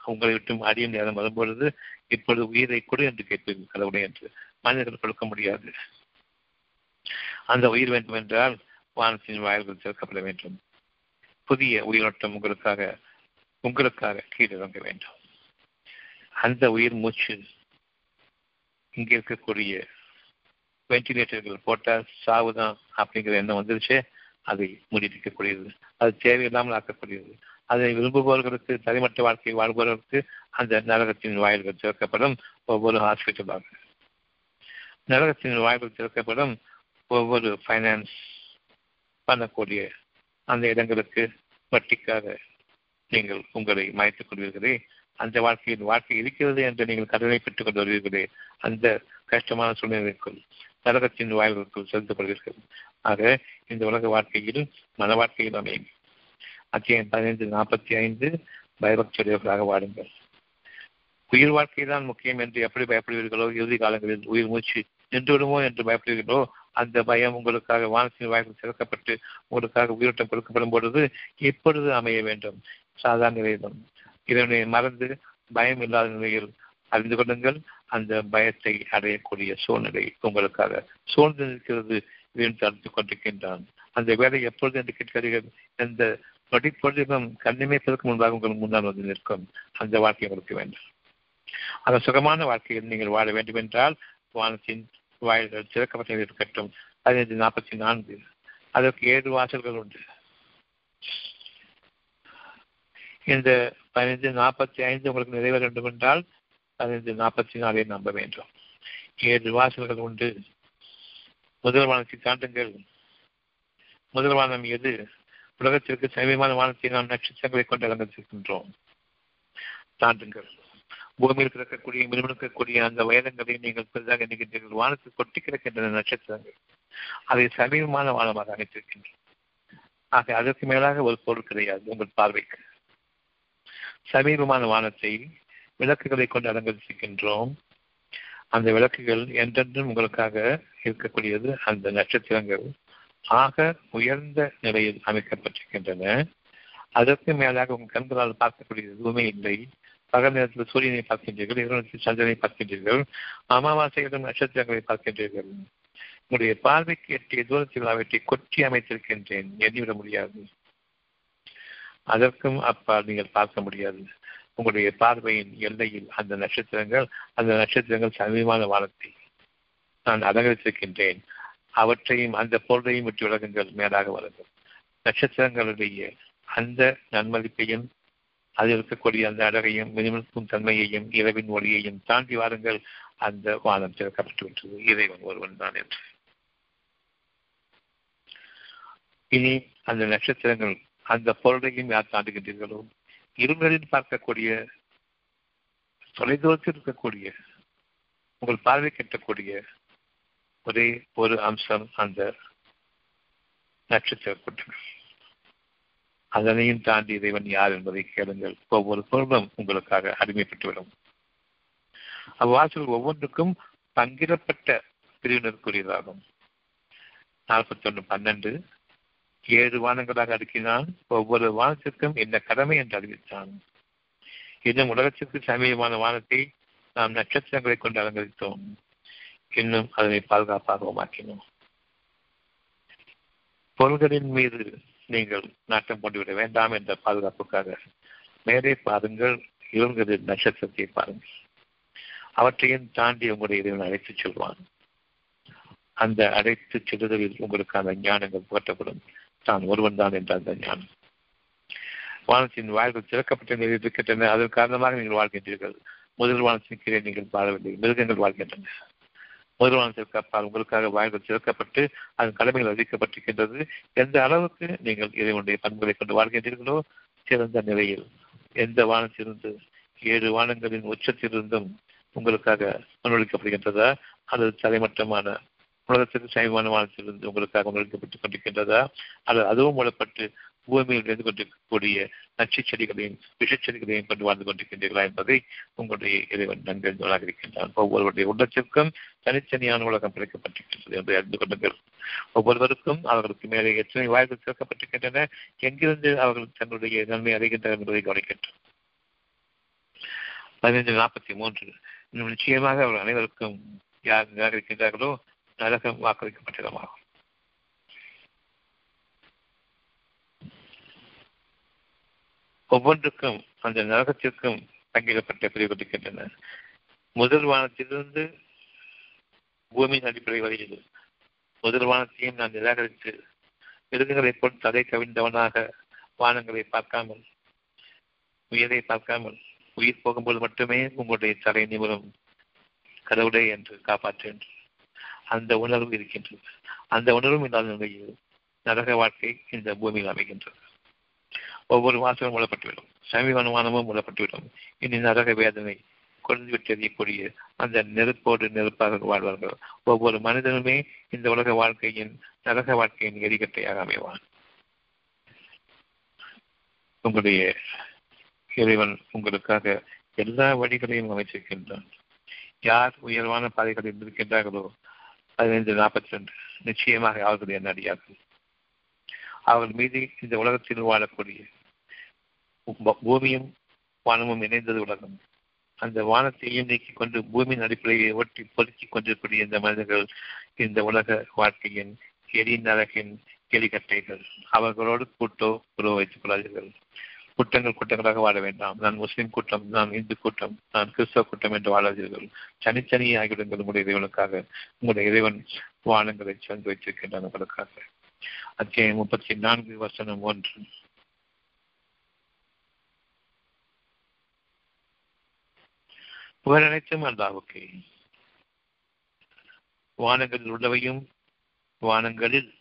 உங்களை விட்டும் அறியும் நேரம் வரும்பொழுது இப்பொழுது உயிரை கொடு என்று கேட்பீர்கள் கடவுளை என்று. மனிதர்கள் கொடுக்க முடியாது. அந்த உயிர் வேண்டும் என்றால் வானத்தின் வாயில்கள் சேர்க்கப்பட வேண்டும். புதிய உயிரோட்டம் உங்களுக்காக உங்களுக்காக கீழிறங்க வேண்டும். அந்த உயிர் மூச்சு இங்கே இருக்கக்கூடிய வென்டிலேட்டர்கள் போட்டால் சாவுதான் அப்படிங்கிற எண்ணம் வந்துருச்சு. அதை முடிவிக்கக்கூடியது அது தேவையில்லாமல் ஆக்கக்கூடியது. அதை விரும்புபவர்களுக்கு தனிமட்ட வாழ்க்கை வாழ்பவர்களுக்கு அந்த நரகத்தின் வாயில்கள் திறக்கப்படும் ஒவ்வொரு ஹாஸ்பிட்டலாக நரகத்தின் வாயில்கள் திறக்கப்படும் ஒவ்வொரு ஃபைனான்ஸ் பண்ணக்கூடிய அந்த இடங்களுக்கு வட்டிக்காக நீங்கள் உங்களை மாய்த்துக் கொள்வீர்களே. அந்த வாழ்க்கையில் வாழ்க்கை இருக்கிறது என்று நீங்கள் கடனை பெற்றுக் கொண்டு வருவீர்களே. அந்த கஷ்டமான சூழ்நிலைக்குள் நரகத்தின் வாயில்களுக்குள் செலுத்தப்படுகிறது ஆக இந்த உலக வாழ்க்கையில் மன வாழ்க்கையில் அமையும். அத்தியாயம் பதினைந்து நாற்பத்தி ஐந்து பயபக்தியுடையவர்களாக வாடுங்கள் உயிர் வாழ்க்கை தான் முக்கியம் என்று எப்படி பயப்படுவீர்களோ இறுதி காலங்களில் உயிர் மூச்சு நின்று விடுமோ என்று பயப்படுவீர்களோ அந்த பயம் உங்களுக்காக வானத்தின் வாய்ப்பு திறக்கப்பட்டு உங்களுக்காக உயிரோட்டம் கொடுக்கப்படும் பொழுது எப்பொழுது அமைய வேண்டும்? சாதாரண நிலையிலும். இதனை மறந்து பயம் இல்லாத நிலையில் அறிந்து கொள்ளுங்கள். அந்த பயத்தை அடையக்கூடிய சூழ்நிலை உங்களுக்காக சூழ்ந்து நிற்கிறது என்று அறிந்து கொண்டிருக்கின்றான். அந்த வேலை எப்பொழுது என்று கேட்கிறீர்கள்? எந்த நொடிப்பொழுதிலும் கண்ணிமைப்பதற்கு முன்பாக உங்களுக்கு முன்னால் வந்து நிற்கும். அந்த வாழ்க்கை உங்களுக்கு வேண்டும். அந்த சுகமான வாழ்க்கையில் நீங்கள் வாழ வேண்டும் என்றால் வானத்தின் வாயில்கள் திறக்கப்பட்ட இருக்கட்டும். பதினைந்து நாற்பத்தி நான்கு. அதற்கு ஏழு வாசல்கள் உண்டு. இந்த பதினைந்து நாற்பத்தி ஐந்து உங்களுக்கு நிறைவேற வேண்டும் என்றால் பதினைந்து நாற்பத்தி நாலை நம்ப வேண்டும் ஏழு வாசல்கள் உண்டு. முதல் வானத்தை தாண்டுங்கள் முதல் வானம் எது? உலகத்திற்கு சமீபமான வானத்தை நாம் நட்சத்திரங்களை கொண்டு அலங்கரித்திருக்கின்றோம் தாண்டுங்கள். பூமியில் கிடக்கக்கூடிய மிருமிருக்கக்கூடிய அந்த வயதங்களை நீங்கள் பெரிதாக எண்ணுகின்றீர்கள். வானத்தில் கொட்டி கிடக்கின்றன நட்சத்திரங்கள். அதை சமீபமான வானமாக அமைத்திருக்கின்றோம் ஆக அதற்கு மேலாக ஒரு பொருள் கிடையாது உங்கள் பார்வைக்கு. சமீபமான வானத்தை விளக்குகளை கொண்டு அலங்கரிக்கின்றோம். அந்த விளக்குகள் என்றென்றும் உங்களுக்காக இருக்கக்கூடியது அந்த நட்சத்திரங்கள். ஆக உயர்ந்த நிலையில் அமைக்கப்பட்டிருக்கின்றன. அதற்கு மேலாக உங்கள் கண்களால் பார்க்கக்கூடிய எதுவுமே இல்லை. பகல் நேரத்தில் சூரியனை பார்க்கின்றீர்கள் இரவு சந்திரனை பார்க்கின்றீர்கள் அமாவாசையிலும் நட்சத்திரங்களை பார்க்கின்றீர்கள். உங்களுடைய பார்வைக்கு எட்டிய தூரத்தில் அவற்றை கொட்டி அமைத்திருக்கின்றேன். எண்ணிவிட முடியாது. அதற்கும் அப்பால் நீங்கள் பார்க்க முடியாது. உங்களுடைய பார்வையின் எல்லையில் அந்த நட்சத்திரங்கள் அந்த நட்சத்திரங்கள் சமீபமான வானத்தை நான் அலங்கரித்திருக்கின்றேன். அவற்றையும் அந்த பொருளையும் விட்டு விலகுங்கள் மேலாக வருங்கள். நட்சத்திரங்களுடைய அந்த நன்மதிப்பையும் அதில் இருக்கக்கூடிய அந்த அழகையும் மினிமிக்கும் தன்மையையும் இரவின் ஒளியையும் தாண்டி வாருங்கள். அந்த வானம் திறக்கப்பட்டு விட்டது இறைவன் ஒருவன் தான் என்று. இனி அந்த நட்சத்திரங்கள் அந்த பொருளையும் யார் தாண்டுகின்றீர்களோ இருவரில் பார்க்கக்கூடிய தொலைதூரத்தில் இருக்கக்கூடிய உங்கள் பார்வை கட்டக்கூடிய ஒரே ஒரு அம்சம் அந்த நட்சத்திர கூட்டங்கள். அதனையும் தாண்டி இறைவன் யார் என்பதை கேளுங்கள். ஒவ்வொரு பொருளும் உங்களுக்காக அடிமைப்பட்டுவிடும் அவ்வாசல் ஒவ்வொன்றுக்கும் பங்கிடப்பட்ட பிரிவினருக்குரியதாகும். நாற்பத்தி ஒன்று பன்னெண்டு ஏழு வானங்களாக அடுக்கினான். ஒவ்வொரு வானத்திற்கும் என்ன கடமை என்று அறிவித்தான். இன்னும் உலகத்திற்கு சமீபமான வானத்தை நாம் நட்சத்திரங்களை கொண்டு அலங்கரித்தோம். இன்னும் அதனை பாதுகாப்பாகவும் ஆக்கினோம் பொருள்களின் மீது நீங்கள் நாட்டம் கொண்டுவிட வேண்டாம் என்ற பாதுகாப்புக்காக மேலே பாருங்கள் இவர்களின் நட்சத்திரத்தை பாருங்கள். அவற்றையும் தாண்டி உங்களுடைய இறைவன் அழைத்துச் செல்வான். அந்த அழைத்து செல்லுதலில் உங்களுக்கான ஞானங்கள் புகட்டப்படும். தான் ஒருவன் தான் என்றார் அந்த ஞானம். வானத்தின் வாய்கள் திறக்கப்பட்ட நிலையில் இருக்கின்றன அதன் காரணமாக நீங்கள் வாழ்கின்றீர்கள். முதல் வானத்தின் கீழே நீங்கள் வாழவில்லை. மிருகங்கள் வாழ்கின்றன. முதல் வானத்திற்கு அப்பால் உங்களுக்காக வாய்கள் திறக்கப்பட்டு அதன் கடமைகள் அறிவிக்கப்பட்டிருக்கின்றது. எந்த அளவுக்கு நீங்கள் இறைவனுடைய பண்புகளை கொண்டு வாழ்கின்றீர்களோ சிறந்த நிலையில் எந்த வானத்திலிருந்து ஏழு வானங்களின் உச்சத்திலிருந்தும் உங்களுக்காக முன்வழிக்கப்படுகின்றதா அல்லது தலைமட்டமான உலகத்திற்கு சமீபமான வானத்திலிருந்து உங்களுக்காக முன்வழிக்கப்பட்டுக் கொண்டிருக்கின்றதா? அல்லது அதுவும் மூலப்பட்டு பூமியில் இருந்து கொண்டிருக்கக்கூடிய நச்சு செடிகளையும் விஷச்செடிகளையும் கொண்டு வாழ்ந்து கொண்டிருக்கின்றீர்களா என்பதை உங்களுடைய இறைவன் நன்கறிந்தவனாக இருக்கின்றான். ஒவ்வொருவருடைய உள்ளத்திற்கும் தனித்தனியான உலகம் பிழைக்கப்பட்டிருக்கின்றது என்று அறிந்து கொள்ளுங்கள். ஒவ்வொருவருக்கும் அவர்களுக்கு மேலே எத்தனை வாய்ப்புகள் திறக்கப்பட்டிருக்கின்றன எங்கிருந்து அவர்கள் தன்னுடைய நன்மை அடைகின்றனர் என்பதை கவனிக்கின்றனர் பதினைந்து நாற்பத்தி மூன்று. நிச்சயமாக அவர்கள் அனைவருக்கும் யார் நிராகரிக்கின்றார்களோ நரகம் வாக்களிக்கப்பட்டிடமாகும் ஒவ்வொன்றுக்கும் அந்த நரகத்திற்கும் பங்கிடப்பட்ட பிரிவு இருக்கின்றன முதல் வானத்திலிருந்து பூமியின் அடிப்படை வரையில் முதல் வானத்தையும் நான் நிராகரித்து மிருகங்களைப் போல் தலை கவிழ்ந்தவனாக வானங்களை பார்க்காமல் உயிரை பார்க்காமல் உயிர் போகும்போது மட்டுமே உங்களுடைய தலை நிமிடம் கடவுளே என்று காப்பாற்றேன் அந்த உணர்வு இருக்கின்றது. அந்த உணர்வும் இல்லாத நிலையில் நரக வாழ்க்கை இந்த பூமியில் அமைகின்றது. ஒவ்வொரு மாசமும் மூடப்பட்டுவிடும். சமீபமானமும் மூடப்பட்டுவிடும். இனி நரக வேதனை குறைந்து விட்டெறியக்கூடிய அந்த நெருப்போடு நெருப்பாக வாழ்வார்கள். ஒவ்வொரு மனிதனுமே இந்த உலக வாழ்க்கையின் நரக வாழ்க்கையின் எரிகட்டையாக அமைவான். உங்களுடைய இறைவன் உங்களுக்காக எல்லா வழிகளையும் அமைச்சிருக்கின்றான். யார் உயர்வான பாதைகளில் இருக்கின்றார்களோ பதினைந்து நாற்பத்தி ரெண்டு. நிச்சயமாக அவர்களுடைய நடிகார்கள் அவர்கள் மீது இந்த உலகத்தில் வாழக்கூடிய பூமியும் வானமும் இணைந்தது உலகம். அந்த வானத்தையும் நீக்கிக் கொண்டு பூமியின் அடிப்படையை ஒட்டி பொருத்திக் கொண்டிருக்கூடிய இந்த மனிதர்கள் இந்த உலக வாழ்க்கையின் எரி நரகின் எலிகட்டைகள் அவர்களோடு கூட்டோ உறவு வைத்துக் கொள்ளாதீர்கள். கூட்டங்கள் கூட்டங்களாக வாழ வேண்டாம். நான் முஸ்லிம் கூட்டம் நான் இந்து கூட்டம் நான் கிறிஸ்தவ கூட்டம் என்று வாழாதீர்கள். தனித்தனியே ஆகிவிடுங்கள் உங்களுடைய இறைவனுக்காக. உங்களுடைய இறைவன் வானங்களை சேர்ந்து வைத்திருக்கின்றான் உங்களுக்காக. அத்தியாயம் முப்பத்தி நான்கு வசனம் ஒன்று. புகழனைத்தும் அல்லாவுக்கு. வானங்களில் உள்ளவையும் வானங்களில்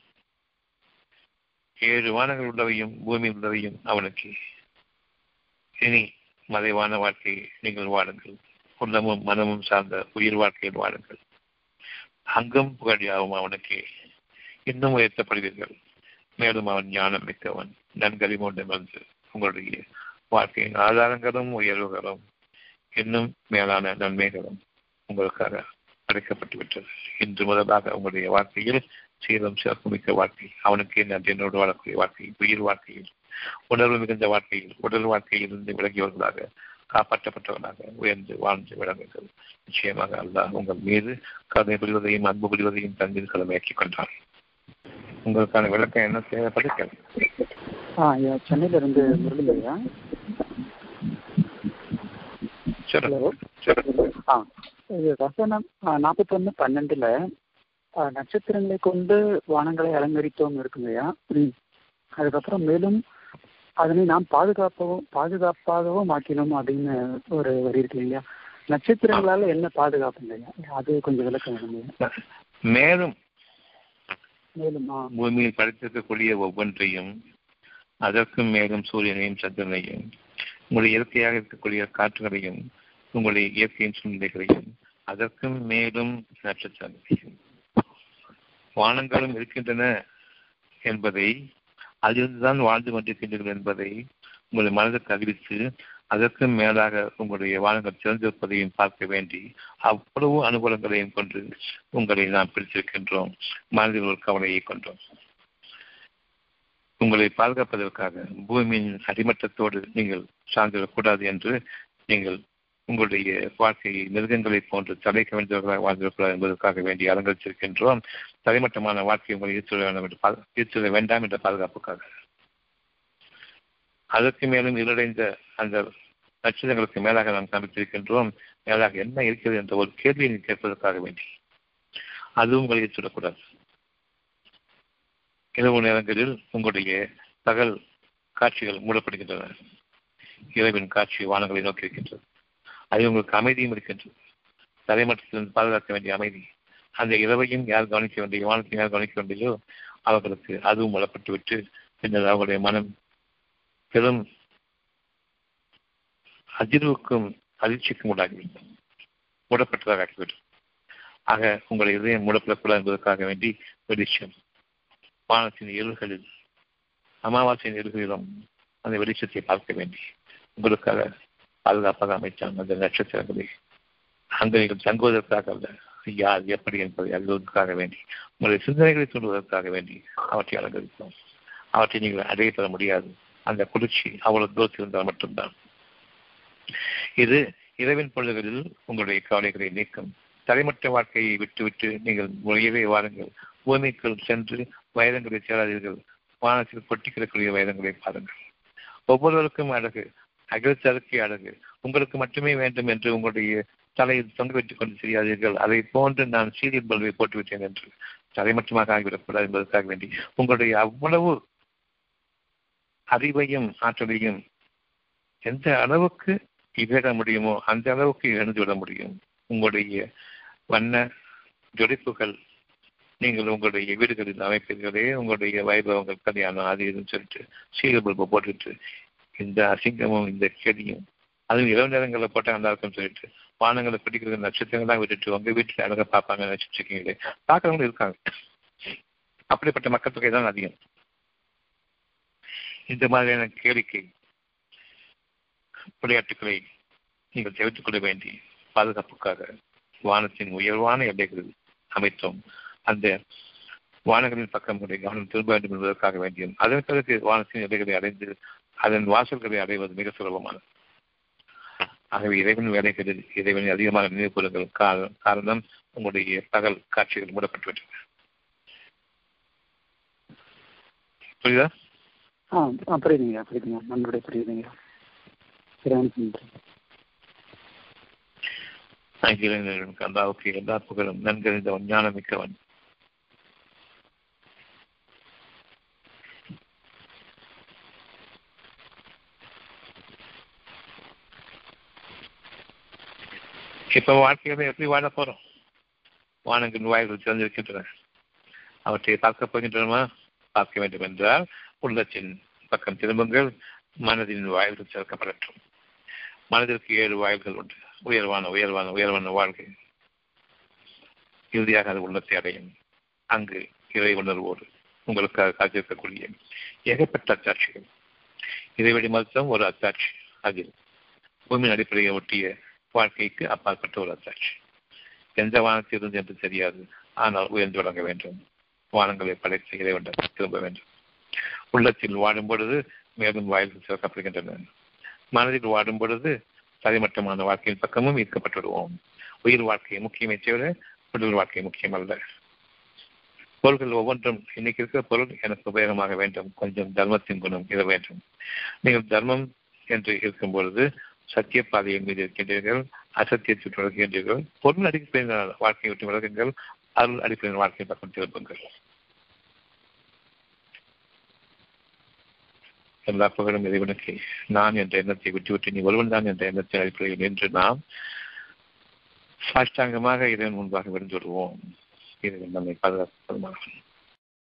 ஏழு வானங்கள் உள்ளவையும் பூமியில் உள்ளவையும் அவனுக்கு. இனி மறைவான வாழ்க்கையை நீங்கள் வாழுங்கள். உள்ளமும் மனமும் சார்ந்த உயிர் வாழ்க்கையில் வாழுங்கள். அங்கும் புகழியாகும் அவனுக்கு இன்னும் உயர்த்தப்படுவீர்கள். மேலும் அவன் ஞானம் மிக்கவன். நன்கறிமோண்டமிருந்து உங்களுடைய வாழ்க்கையின் ஆதாரங்களும் உயர்வுகளும் இன்னும் மேலான நன்மைகளும் உங்களுக்காக அடைக்கப்பட்டுவிட்டது இன்று முதலாக உங்களுடைய வாழ்க்கையில் சீரம் சிறப்புமிக்க வாழ்க்கை அவனுக்கு நன்றினோடு வாழக்கூடிய வாழ்க்கை உயிர் வாழ்க்கையில் உணர்வு மிகுந்த வாழ்க்கையில் உடல் வாழ்க்கையில் இருந்து விலகியவர்களாக காப்பாற்றப்பட்டவர்களாக உயர்ந்து வாழ்ந்து விளங்குங்கள் நிச்சயமாக அல்லாஹ் உங்கள் மீது கருணை புரிவதையும் அன்பு புரிவதையும் மீது கடமையாக்கிக் கொண்டான் உங்களுக்கான விளக்கம் என்ன தேவைப்பட்டு ஆ ஐயா சென்னையில இருந்து முரளி ஐயா ஹலோ ஆ இது வசனம் நாற்பத்தொன்னு பன்னெண்டுல நட்சத்திரங்களை கொண்டு வானங்களை அலங்கரித்தோம் இருக்குங்கய்யா. அதுக்கப்புறம் மேலும் அதனை நாம் பாதுகாப்பவும் பாதுகாப்பாகவும் ஆக்கினோம் அப்படின்னு ஒரு வரி இருக்கு இல்லையா? நட்சத்திரங்களால என்ன பாதுகாப்புங்க அது கொஞ்சம் விளக்கம் வேணுங்க. மேலும் மேலும் பூமியில் படைத்திருக்கக்கூடிய ஒவ்வொன்றையும் அதற்கும் மேலும் சூரியனையும் சந்திரனையும் உங்களுடைய இயற்கையாக இருக்கக்கூடிய காற்றுகளையும் உங்களுடைய இயற்கையின் சூழ்நிலைகளையும் அதற்கும் மேலும் நட்சத்திரங்களையும். வானங்களும் இருக்கின்றன என்பதை அதிலிருந்துதான் வாழ்ந்து கொண்டிருக்கின்றீர்கள் என்பதை உங்களுடைய மனதிற்கு அறிவித்து அதற்கும் மேலாக உங்களுடைய வாழ்கள் சிறந்திருப்பதையும் பார்க்க வேண்டி அவ்வளவு அனுகூலங்களையும் கொண்டு உங்களை நாம் பிடித்திருக்கின்றோம் மனதில் ஒரு கவலையை கொண்டோம். உங்களை பாதுகாப்பதற்காக பூமியின் அடிமட்டத்தோடு நீங்கள் சார்ந்திடக்கூடாது என்று நீங்கள் உங்களுடைய வாழ்க்கையை மிருகங்களை போன்று தலை கவிழ்ந்தவர்களாக வாழ்ந்திருக்கிறார் என்பதற்காக வேண்டி அலங்கரித்திருக்கின்றோம். தலைமட்டமான வாழ்க்கையை உங்களை ஈர்த்துள்ள வேண்டும் என்று ஈர்த்துள்ள வேண்டாம் என்ற பாதுகாப்புக்காக. அதற்கு மேலும் இருடைந்த அந்த நட்சத்திரங்களுக்கு மேலாக நாம் காண்பித்திருக்கின்றோம். மேலாக என்ன இருக்கிறது என்ற ஒரு கேள்வியை கேட்பதற்காக வேண்டி. அதுவும் உங்களை ஈர்த்துடக்கூடாது இரவு நேரங்களில் உங்களுடைய பகல் காட்சிகள் மூடப்படுகின்றன. இரவின் காட்சி வானங்களை நோக்கி இருக்கின்றது. அது உங்களுக்கு அமைதியும் இருக்கின்றது. தலைமட்டத்திலிருந்து பாதுகாக்க வேண்டிய அமைதி. அந்த இரவையும் யார் கவனிக்க வேண்டிய விமானத்தையும் யார் கவனிக்க வேண்டியதோ அவர்களுக்கு அதுவும் மூடப்பட்டு விட்டு பின்னர் அவர்களுடைய மனம் பெரும் அதிர்வுக்கும் அதிர்ச்சிக்கும் உண்டாகிவிடும் மூடப்பட்டதாக ஆகிவிடும். ஆக உங்களை இதயம் மூடப்படக்கூடாது என்பதற்காக வேண்டி வெளிச்சம் வானத்தின் இருள்களில் அமாவாசையின் இருள்களிலும் அந்த வெளிச்சத்தை பார்க்க வேண்டி. உங்களுக்காக பாதுகாப்பாக அமைச்சாங்க அந்த நட்சத்திரங்களை. அங்கு நீங்கள் தங்குவதற்காக அல்ல. யார் எப்படி என்பதை அறிவதற்காக வேண்டி உங்களுடைய சிந்தனைகளை தூண்டுவதற்காக வேண்டி அவற்றை அலங்கரித்தோம். அவற்றை நீங்கள் அடைய பெற முடியாது. அந்த குளிர்ச்சி அவ்வளவு தூரத்தில் இருந்தால் மட்டும்தான். இது இரவின் பொழுதுகளில் உங்களுடைய கவலைகளை நீக்கும். தலைமட்ட வாழ்க்கையை விட்டுவிட்டு நீங்கள் முறையவே வாருங்கள். பூமிக்குள் சென்று வயதங்களை சேராதீர்கள். வானத்தில் கொட்டி கிடக்கூடிய வயதங்களை பாருங்கள். ஒவ்வொருவருக்கும் அழகு. அகிலத்தருக்கு அழகு உங்களுக்கு மட்டுமே வேண்டும் என்று உங்களுடைய தலையில் தொங்க வைத்துக் கொண்டு செய்யாதீர்கள் அதை போன்று நான் சீரியல் பல்வை போட்டுவிட்டேன் என்று. தலை மட்டுமாக ஆகிவிடக்கூடாது என்பதற்காக வேண்டி உங்களுடைய அவ்வளவு அறிவையும் ஆற்றலையும் எந்த அளவுக்கு இகழ முடியுமோ அந்த அளவுக்கு இழந்து விட முடியும். உங்களுடைய வண்ண ஜொலிப்புகள் நீங்கள் உங்களுடைய வீடுகளில் அமைப்பீர்களே உங்களுடைய வைபவங்கள் கல்யாணம் அது இதுன்னு சொல்லிட்டு சீரியல் பல்பை போட்டுட்டு இந்த அசிங்கமும் இந்த கேடியும் அதுவும் இரவு நேரங்களில் போட்டால் நல்லா இருக்கும்னு சொல்லிட்டு வானங்களை பிடிக்கிற நட்சத்திரங்கள்லாம் விட்டுட்டு உங்க வீட்டில் அழகாக பார்ப்பாங்க நினைச்சிட்டு இருக்கீங்களே பார்க்கறவங்களும் இருக்காங்க. அப்படிப்பட்ட மக்கள் தொகை தான் அதிகம். இந்த மாதிரியான கேளிக்கை விளையாட்டுகளை நீங்கள் தவிர்த்துக் கொள்ள வேண்டி பாதுகாப்புக்காக வானத்தின் உயர்வான எல்லைகள் அமைத்தோம். அந்த வானங்களின் பக்கம் கவனம் திரும்ப வேண்டும் என்பதற்காக வேண்டியும் அதன் பிறகு வானத்தின் எல்லைகளை அடைந்து அதன் வாசல்களை அடைவது மிக சுலபமானது. ஆகவே இறைவன் வேலைகளில் இறைவனை அதிகமாக நினைவு கூறுங்கள் காரணம் உங்களுடைய பகல் காட்சிகள் மூடப்பட்டுவிட்டன. புரியுதா? ஆ புரியுதுங்க புரியுதுங்க நன்றுடைய புரியுதுங்க இளைஞர்களுக்கு அல்லாவுக்கு எல்லா புகழும் நன்கறிந்தவன் ஞானமிக்கவன். இப்ப வாழ்க்கையில எப்படி வாழ போறோம்? வானங்கின் வாய்கள் திறந்திருக்கின்றன. அவற்றை பார்க்க போகின்றனமா பார்க்க வேண்டும் என்றால் உள்ளத்தின் பக்கம் திரும்புங்கள். மனதின் வாய்கள் திறக்கப்படட்டும். மனதிற்கு ஏழு வாயில்கள் உண்டு. உயர்வான உயர்வான உயர்வான வாழ்க்கை. இறுதியாக அது உள்ளத்தை அடையும். அங்கு இறை உணர்வோடு உங்களுக்காக காத்திருக்கக்கூடிய ஏகப்பட்ட அத்தாட்சிகள். இறைவழி மருத்துவம் ஒரு அத்தாட்சி. அதில் பூமியின் அடிப்படையை ஒட்டிய வாழ்க்கைக்கு அப்பாற்பட்ட ஒரு அத்தாட்சி எந்த வானத்தில் இருந்து என்று தெரியாது. ஆனால் உயர்ந்து விளங்க வேண்டும். வானங்களை படைத்து இறைவன் திரும்ப வேண்டும். உள்ளத்தில் வாடும் பொழுது மேலும் வாயில்கள் சிறக்கப்படுகின்றன மனதில் வாடும் பொழுது தரைமட்டமான வாழ்க்கையின் பக்கமும் ஈர்க்கப்பட்டு விடுவோம் உயிர் வாழ்க்கை முக்கியமே தவிர உடல் வாழ்க்கை முக்கியம் அல்ல பொருள்கள் ஒவ்வொன்றும் இன்னைக்கு இருக்கிற பொருள் எனக்கு உபயோகமாக வேண்டும். கொஞ்சம் தர்மத்தின் குணம் இட வேண்டும். நீங்கள் தர்மம் என்று இருக்கும் பொழுது சத்திய பாதையின் மீது இருக்கின்றீர்கள் அசத்தியத்தை விலகுகின்றீர்கள் பொருள் அடிப்படையில் வாழ்க்கையை விட்டு விலகுங்கள் அருள் அடிப்படையில் வாழ்க்கையை பக்கம் திருப்புங்கள் எல்லா புகழும் இறைவனுக்கு. நான் என்ற எண்ணத்தை விட்டுவிட்டு நீ ஒருவன் தான் என்ற எண்ணத்தின் அடிப்படையில் என்று நாம் சாஷ்டாங்கமாக இறைவன் முன்பாக விழுந்து விடுவோம் இறைவன் நம்மை பாதுகாப்பு